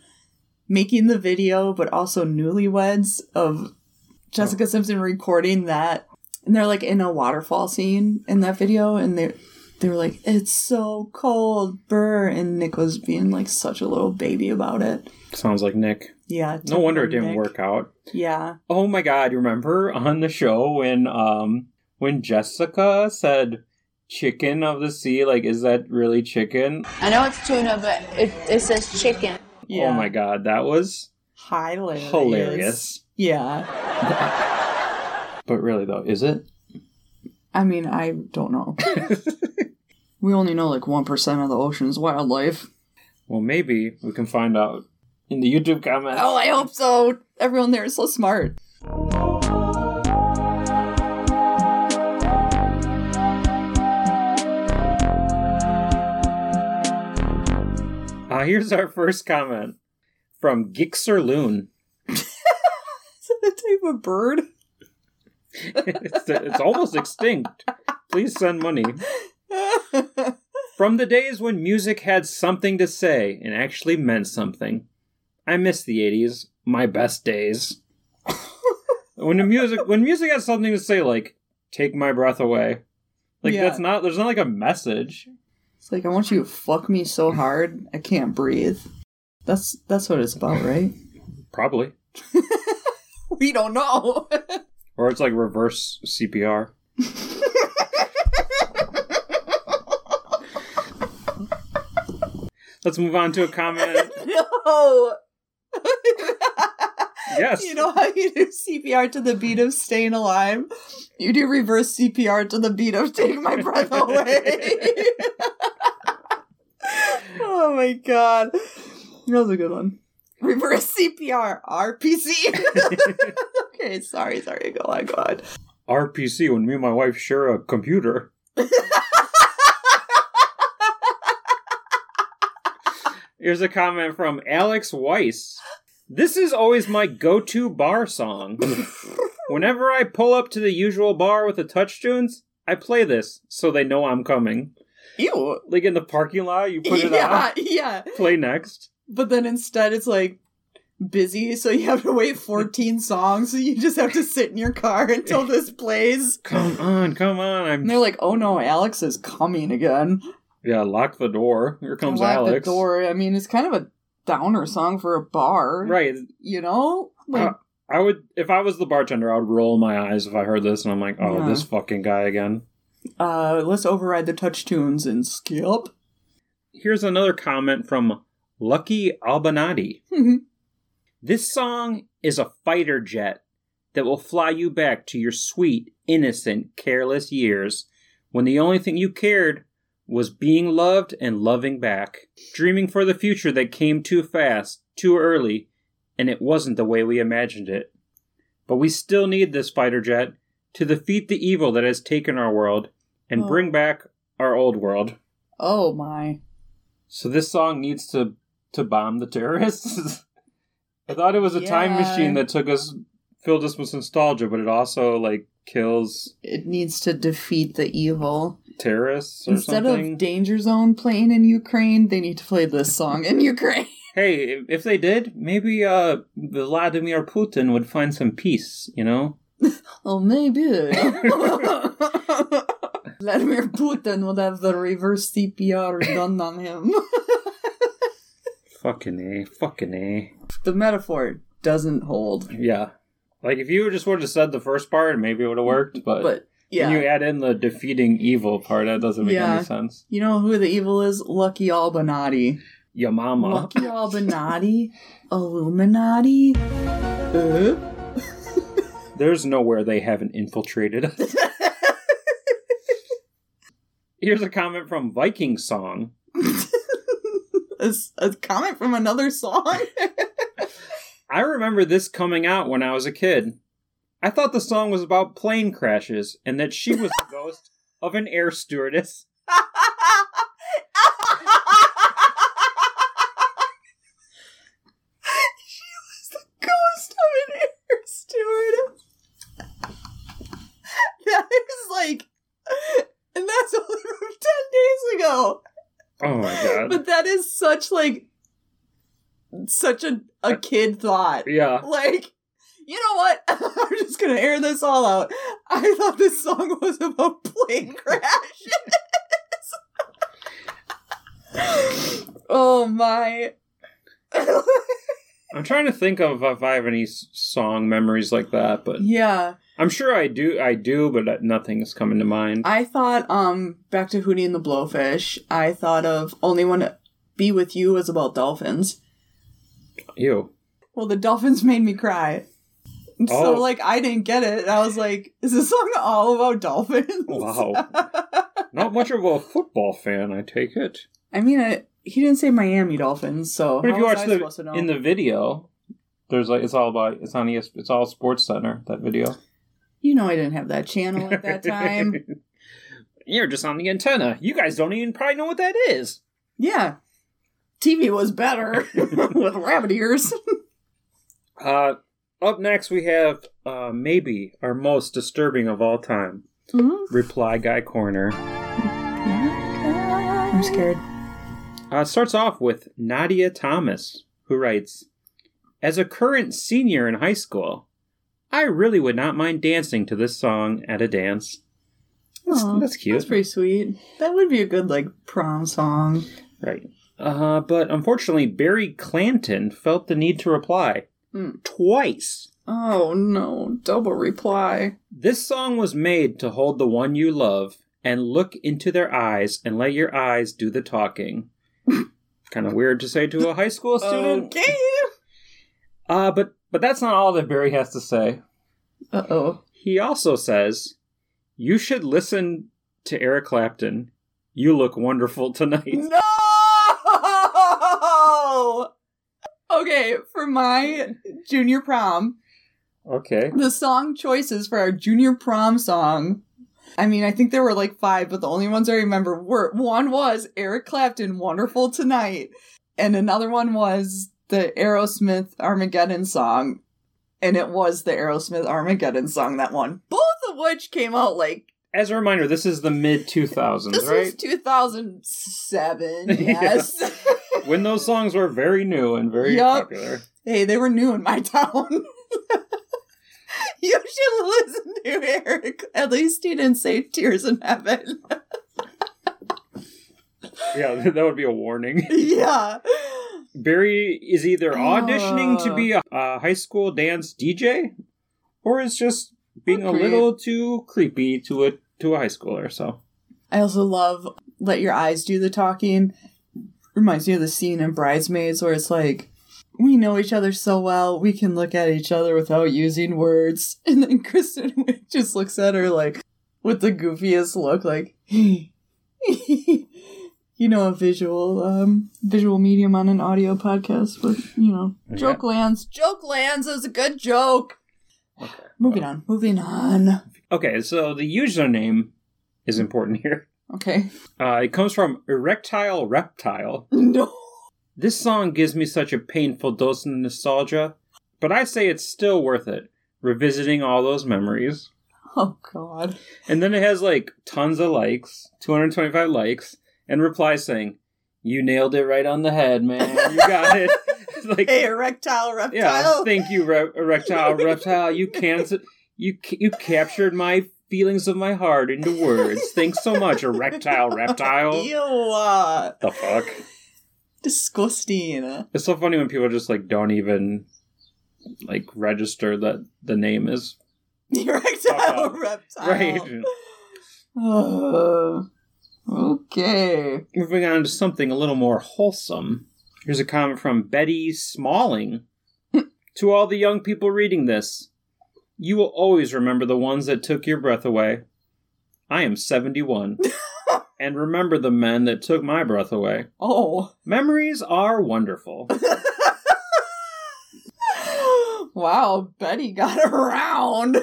making the video, but also newlyweds of Jessica Simpson recording that. And they're like in a waterfall scene in that video, and they they were like, It's so cold, burr and Nick was being like such a little baby about it. Sounds like Nick. Yeah. No wonder it didn't Nick. work out. Yeah. Oh my god, you remember on the show when um when Jessica said chicken of the sea, like, is that really chicken? I know it's tuna, but it, it says chicken. Yeah. Oh my god, that was Hilarious. hilarious. Yeah. (laughs) But really, though, is it? I mean, I don't know. (laughs) we only know like 1% of the ocean's wildlife. Well, maybe we can find out in the YouTube comments. Oh, I hope so. Everyone there is so smart. Uh, here's our first comment from Gixer Loon. (laughs) Is that a type of bird? it's, it's almost extinct. Please send money. (laughs) From the days when music had something to say and actually meant something, I miss the 80s, my best days. when the music when music has something to say like take my breath away. Like Yeah. that's not there's not like a message. It's like I want you to fuck me so hard I can't breathe. That's that's what it's about, right? Probably. (laughs) We don't know. (laughs) Or it's like reverse CPR. (laughs) Let's move on to a comment. no. Yes. You know how you do CPR to the beat of staying alive? You do reverse CPR to the beat of take my breath away. oh my god. That was a good one. Reverse CPR, RPC. (laughs) okay, sorry, sorry, go on, go on. RPC when me and my wife share a computer. Here's a comment from Alex Weiss. This is always my go to bar song. Whenever I pull up to the usual bar with the TouchTunes, I play this so they know I'm coming. Ew. Like in the parking lot, you put it (laughs) yeah, on, yeah. play next. But then instead it's like busy, so you have to wait 14 songs, so you just have to sit in your car until this plays. (laughs) Come on, come on. I'm they're like, oh no, Alex is coming again. Yeah, lock the door. Here comes Lock Alex. the door. I mean, it's kind of a downer song for a bar. Right. You know? Like, Uh, I would if I was the bartender, I would roll my eyes if I heard this and I'm like, oh, Yeah. this fucking guy again. uh, let's override the TouchTunes and skip. Here's another comment from Lucky Albanati. Mm-hmm. This song is a fighter jet that will fly you back to your sweet, innocent, careless years when the only thing you cared was being loved and loving back, dreaming for the future that came too fast, too early, and it wasn't the way we imagined it. But we still need this fighter jet to defeat the evil that has taken our world and Oh. bring back our old world. oh my. So this song needs to to bomb the terrorists. (laughs) I thought it was a time machine that took us filled us with nostalgia, but it also like kills It needs to defeat the evil. terrorists or Instead something. of Danger Zone playing in Ukraine, they need to play this song in (laughs) Ukraine. hey, if- if they did, maybe uh Vladimir Putin would find some peace, you know? (laughs) Oh, maybe. Vladimir Putin would have the reverse CPR done on him. Fucking A, fucking A. the metaphor doesn't hold. Yeah. Like if you just would have said the first part, maybe it would have worked, but, But yeah. when you add in the defeating evil part, that doesn't make Yeah. any sense. You know who the evil is? Lucky Albanati. Your mama. Lucky Albanati? Illuminati? Uh? There's nowhere they haven't infiltrated. (laughs) Here's a comment from Viking Song. (laughs) a, a comment from another song? (laughs) I remember this coming out when I was a kid. I thought the song was about plane crashes and that she was the (laughs) ghost of an air stewardess. (laughs) she was the ghost of an air stewardess. that is like, and that's only from 10 days ago. Oh my god. But that is such like, such a, a kid thought. yeah. Like, you know what? (laughs) I'm just gonna air this all out. I thought this song was about plane (laughs) crashes. (laughs) oh my. I'm trying to think of if I have any song memories like that, but yeah. I'm sure I do. I do, but nothing is coming to mind. I thought, um, back to Hootie and the Blowfish. I thought of Only Want to Be With You is about dolphins. Ew. Well, the dolphins (laughs) made me cry. So, Oh. like, I didn't get it. I was like, is this song all about dolphins? Wow. (laughs) Not much of a football fan, I take it. I mean, I, he didn't say Miami Dolphins, so But if you watch I supposed to the in the video, there's like it's all about it's on ES, it's all Sports Center that video. You know, I didn't have that channel at that time. (laughs) You're just on the antenna. You guys don't even probably know what that is. yeah. TV was better (laughs) with rabbit ears. (laughs) Uh, up next we have uh, maybe our most disturbing of all time. Reply Guy Corner. I'm scared. Uh, starts off with Nadia Thomas, who writes As a current senior in high school, I really would not mind dancing to this song at a dance. That's, Aw, that's cute. That's pretty sweet. That would be a good, like, prom song. Right. Uh, but unfortunately, Barry Clanton felt the need to reply Hmm. twice. Oh no, double reply. This song was made to hold the one you love and look into their eyes and let your eyes do the talking. (laughs) kind of weird to say to a high school student. Okay. Uh, but but that's not all that Barry has to say. Uh oh. He also says, "You should listen to Eric Clapton. You look wonderful tonight." No! Okay, for my junior prom, Okay. the song choices for our junior prom song. I mean, I think there were like five, but the only ones I remember were one was Eric Clapton, Wonderful Tonight, and another one was the Aerosmith Armageddon song. And it was the Aerosmith Armageddon song that won. Both of which came out like As a reminder, this is the mid 2000s, this right? was 2007. (laughs) Yes. (laughs) when those songs were very new and very Yup. popular. hey, they were new in my (laughs) town. you should listen to Eric. At least he didn't say Tears in Heaven. Yeah, that would be a warning. yeah. Barry is either auditioning to be ah. a, a high school dance DJ, or is just being a little too creepy to a to a high schooler. So I also love Let Your Eyes Do the Talking. Reminds me of the scene in Bridesmaids where it's like, we know each other so well, we can look at each other without using words. (laughs) And then Kristen (laughs) Wiig just looks at her like, with the goofiest look, like, (laughs) you know, a visual, um, visual medium on an audio podcast, but, you know, Yeah. joke lands. Joke lands is a good joke. okay. Moving on, moving on. Okay, so the username is important here. Okay. Uh, it comes from Erectile Reptile. (laughs) No. This song gives me such a painful dose of nostalgia, but I say it's still worth it, revisiting all those memories. Oh, God. And then it has like tons of likes, 225 likes, and replies saying, You nailed it right on the head, man. You got it. (laughs) (laughs) Like, Hey, erectile reptile. yeah, thank you, re- erectile reptile. You can't, you you captured my feelings of my heart into words. Thanks so much, erectile reptile. (laughs) Ew. uh, The fuck? disgusting. It's so funny when people just like don't even like register that the name is Erectile reptile. right. Uh, (sighs) okay. Moving on to something a little more wholesome. Here's a comment from Betty Smalling. (laughs) to all the young people reading this, you will always remember the ones that took your breath away. I am 71. (laughs) and remember the men that took my breath away. Oh. Memories are wonderful. (laughs) wow, Betty got around.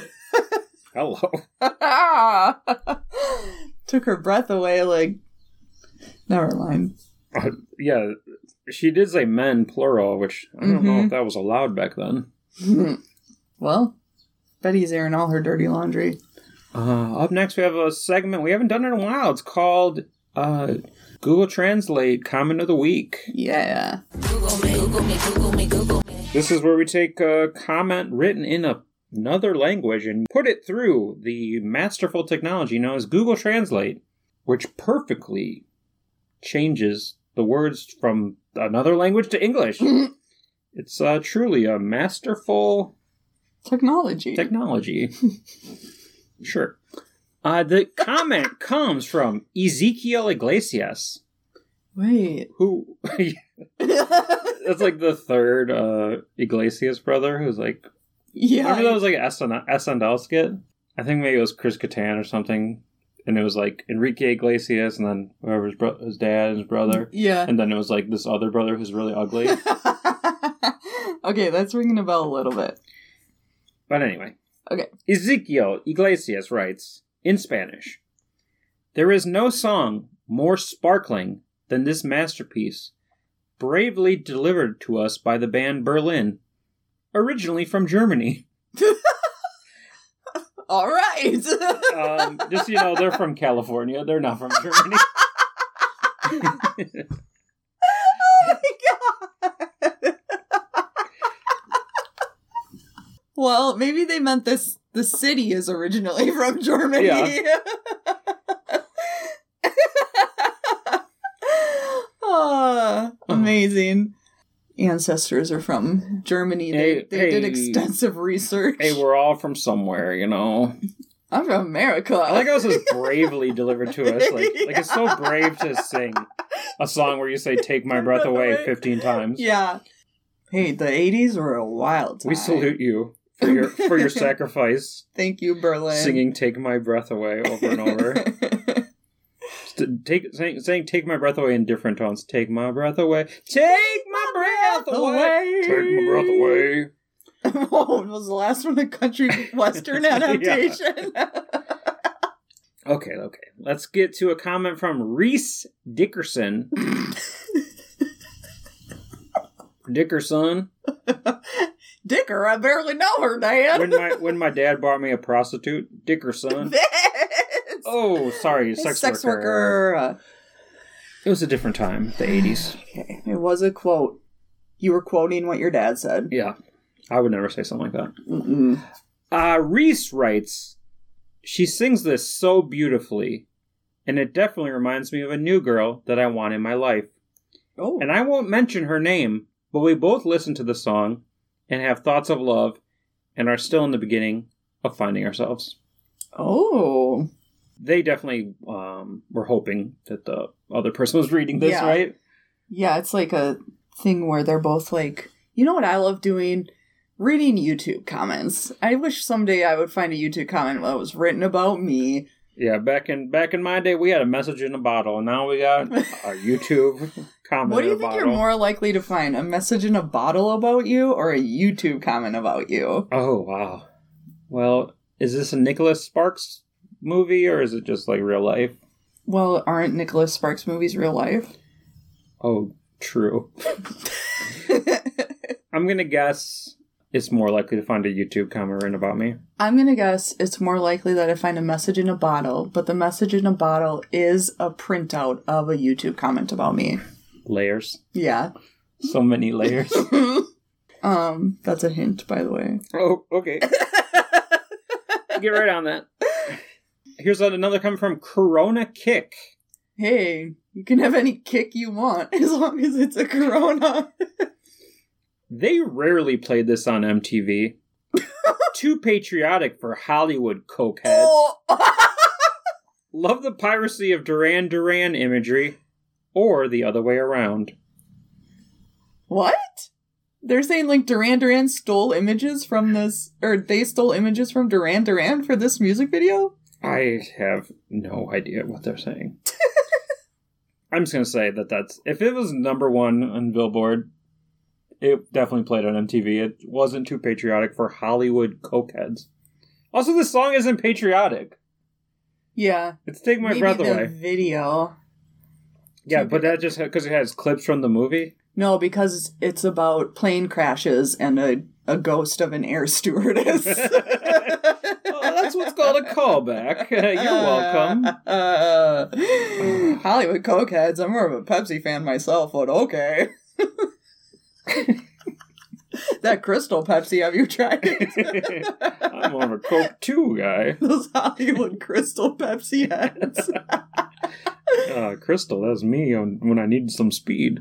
Hello. Took her breath away, like. Never mind. Uh, (laughs) yeah, she did say men plural, which I don't know Mhm. if that was allowed back then. (laughs) well, Betty's airing all her dirty laundry. Uh, up next, we have a segment we haven't done in a while. It's called uh, Google Translate Comment of the Week. Yeah. This is where we take a comment written in a, another language and put it through the masterful technology known as Google Translate, which perfectly changes the words from another language to English. (laughs) it's uh, truly a masterful Technology. technology. (laughs) sure. Uh, the comment (laughs) comes from Ezekiel Iglesias, Wait. who that's like the third uh, Iglesias brother who's like yeah. remember that was like an SN- SNL skit. I think maybe it was Chris Kattan or something, and it was like Enrique Iglesias and then whoever his, bro- his dad and his brother, yeah. and then it was like this other brother who's really ugly. (laughs) okay, that's ringing a bell a little bit. But anyway. Okay. Ezekiel Iglesias writes in Spanish There is no song more sparkling than this masterpiece, bravely delivered to us by the band Berlin, originally from Germany. (laughs) All right. (laughs) Um, just you know, they're from California, they're not from Germany. (laughs) oh my god. well, maybe they meant this. The city is originally from Germany. Yeah. Ah, amazing. Ancestors are from Germany. They, Hey, they did extensive research. hey, we're all from somewhere, you know. I'm from America. I like how it says bravely delivered to us. Like, (laughs) like it's so brave to sing a song where you say "Take my breath away" fifteen times. Yeah. Hey, the 80s were a wild time. We salute you for your for your (laughs) sacrifice, Thank you, Berlin. singing "Take My Breath Away" over and over. (laughs) Take saying, saying "Take my breath away" in different tones. Take my breath away. Take my breath away. Take my breath away. (laughs) oh, it was the last one a country (laughs) western (laughs) adaptation? Okay, okay. Let's get to a comment from Reese Dickerson. Dickerson. Dicker, I barely know her, Dad. When my when my dad bought me a prostitute, Dickerson. Oh, sorry, Hey, sex, worker. It was a different time, the eighties. Okay, it was a quote. You were quoting what your dad said. Yeah, I would never say something like that. Mm-mm. Uh, Reese writes, She sings this so beautifully, and it definitely reminds me of a new girl that I want in my life. Oh, And I won't mention her name, but we both listen to the song and have thoughts of love and are still in the beginning of finding ourselves. oh, They definitely um, were hoping that the other person was reading this, Yeah. right? yeah. It's like a thing where they're both like, you know what I love doing? Reading YouTube comments. I wish someday I would find a YouTube comment that was written about me. Yeah, back in back in my day, we had a message in a bottle, and now we got (laughs) a YouTube comment What do you think bottle. you're more likely to find? A message in a bottle about you or a YouTube comment about you? Oh wow. Well, is this a Nicholas Sparks movie or is it just like real life? Well, aren't Nicholas Sparks movies real life? Oh, true. (laughs) I'm gonna guess it's more likely to find a YouTube comment written about me. I'm gonna guess it's more likely that I find a message in a bottle, but the message in a bottle is a printout of a YouTube comment about me. Layers. Yeah. So many layers. (laughs) um, that's a hint, by the way. oh, okay. (laughs) Get right on that. Here's another coming from Corona Kick. Hey, you can have any kick you want (laughs) as long as it's a Corona. They rarely played this on MTV. (laughs) Too patriotic for Hollywood cokeheads. Oh. (laughs) Love the piracy of Duran Duran imagery, or the other way around. what? They're saying like Duran Duran stole images from this, or they stole images from Duran Duran for this music video? I have no idea what they're saying. (laughs) I'm just gonna say that that's if it was number one on Billboard, it definitely played on MTV. It wasn't too patriotic for Hollywood cokeheads. Also, this song isn't patriotic. Yeah. It's "Take My maybe Breath Away." video. Yeah, but that just because it has clips from the movie. No, because it's about plane crashes and a, a ghost of an air stewardess. (laughs) (laughs) oh, that's what's called a callback. (laughs) You're welcome. Uh, (laughs) Hollywood cokeheads. I'm more of a Pepsi fan myself, but okay. (laughs) that Crystal Pepsi, have you tried it? I'm more of a Coke 2 guy. Those Hollywood Crystal Pepsi heads. Uh, Crystal, that's me on, when I needed some speed.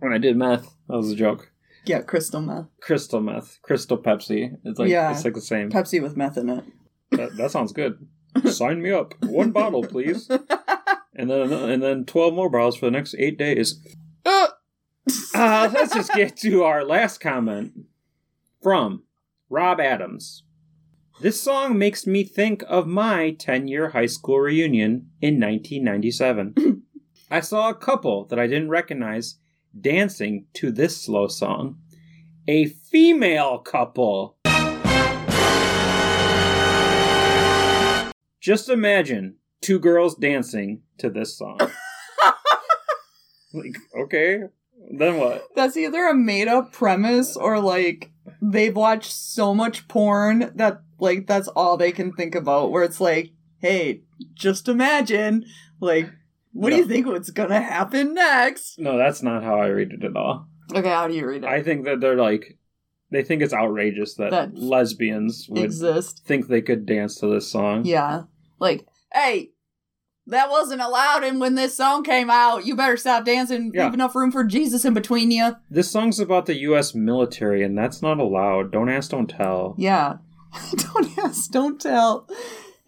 when I did meth. That was a joke. Yeah, crystal meth. crystal meth, crystal Pepsi. It's like Yeah. it's like the same. Pepsi with meth in it. that, that sounds good. Sign me up. One bottle, please. (laughs) And then and then twelve more bottles for the next eight days. Uh, (laughs) Uh, let's just get to our last comment from Rob Adams. This song makes me think of my 10 year high school reunion in 1997. (laughs) I saw a couple that I didn't recognize dancing to this slow song. A female couple. Just imagine two girls dancing to this song. (laughs) like, okay, then what? that's either a made up premise or like they've watched so much porn that like that's all they can think about. Where it's like, hey, just imagine, like, what do you think what's gonna happen next? No, that's not how I read it at all. Okay, how do you read it? I think that they're like, they think it's outrageous that, That lesbians would exist. think they could dance to this song. Yeah. Like, hey, that wasn't allowed and when this song came out. You better stop dancing. Yeah. Leave enough room for Jesus in between you. This song's about the U.S. military, and that's not allowed. Don't ask, don't tell. Yeah. (laughs) don't ask, don't tell.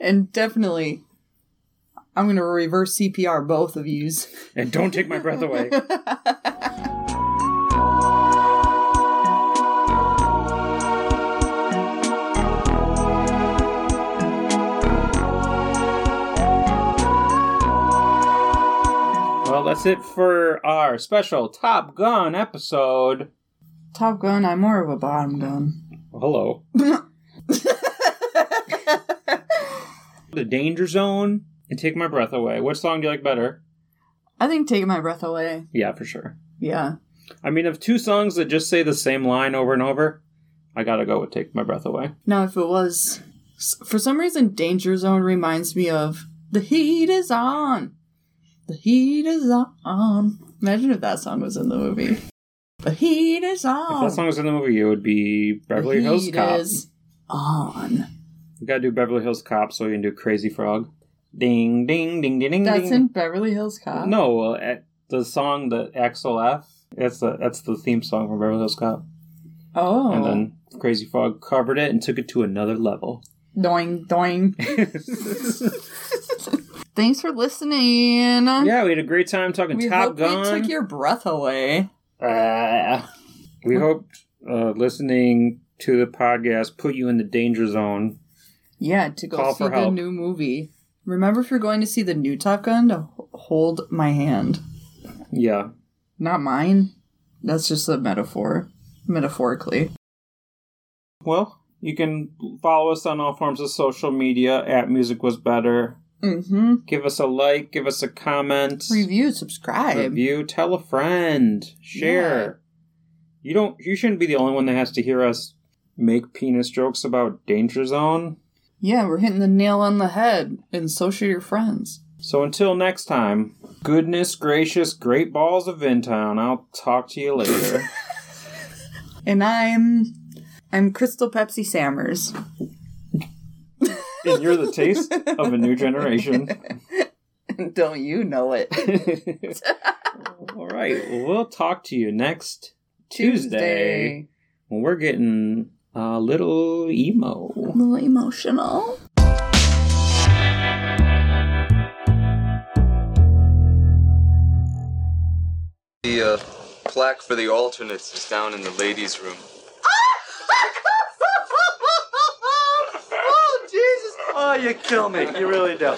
And definitely, I'm going to reverse CPR both of yous. (laughs) And don't take my breath away. (laughs) Well, that's it for our special Top Gun episode. Top Gun, I'm more of a bottom gun. Hello. (laughs) The Danger Zone and Take My Breath Away. Which song do you like better? I think Take My Breath Away. Yeah, for sure. Yeah. I mean, of two songs that just say the same line over and over, I gotta go with Take My Breath Away. Now, if it was. For some reason, Danger Zone reminds me of The Heat is On. The Heat is On. Imagine if that song was in the movie. The Heat is On. If that song was in the movie, it would be Beverly Hills heat Cop. is on. You gotta do Beverly Hills Cop so you can do Crazy Frog. Ding, ding, ding, ding, ding. That's ding. in Beverly Hills Cop. No, uh, the song that Axel F. That's the that's the theme song from Beverly Hills Cop. Oh. And then Crazy Frog covered it and took it to another level. Doing, doing. (laughs) Thanks for listening. yeah, we had a great time talking We Top hope Gun. we took your breath away. Ah. we hope uh, listening to the podcast put you in the danger zone. Yeah, to go Call see for the help. new movie. Remember, if you're going to see the new Top Gun, to hold my hand. Yeah. Not mine. That's just a metaphor. Metaphorically. Well, you can follow us on all forms of social media at Music Was Better. Mm-hmm. Give us a like, give us a comment, Review, subscribe. review, tell a friend, share. You don't. You shouldn't be the only one that has to hear us make penis jokes about Danger Zone. Yeah, we're hitting the nail on the head, and so should your friends. So until next time, goodness gracious, great balls of Vintown. I'll talk to you later. (laughs) And I'm, I'm Crystal Pepsi Sammerz. and you're the taste of a new generation. (laughs) Don't you know it? (laughs) All right. Well, we'll talk to you next Tuesday, when we're getting a little emo. A little emotional. The uh, plaque for the alternates is down in the ladies' room. (laughs) Oh, Jesus. Oh, you kill me. You really do.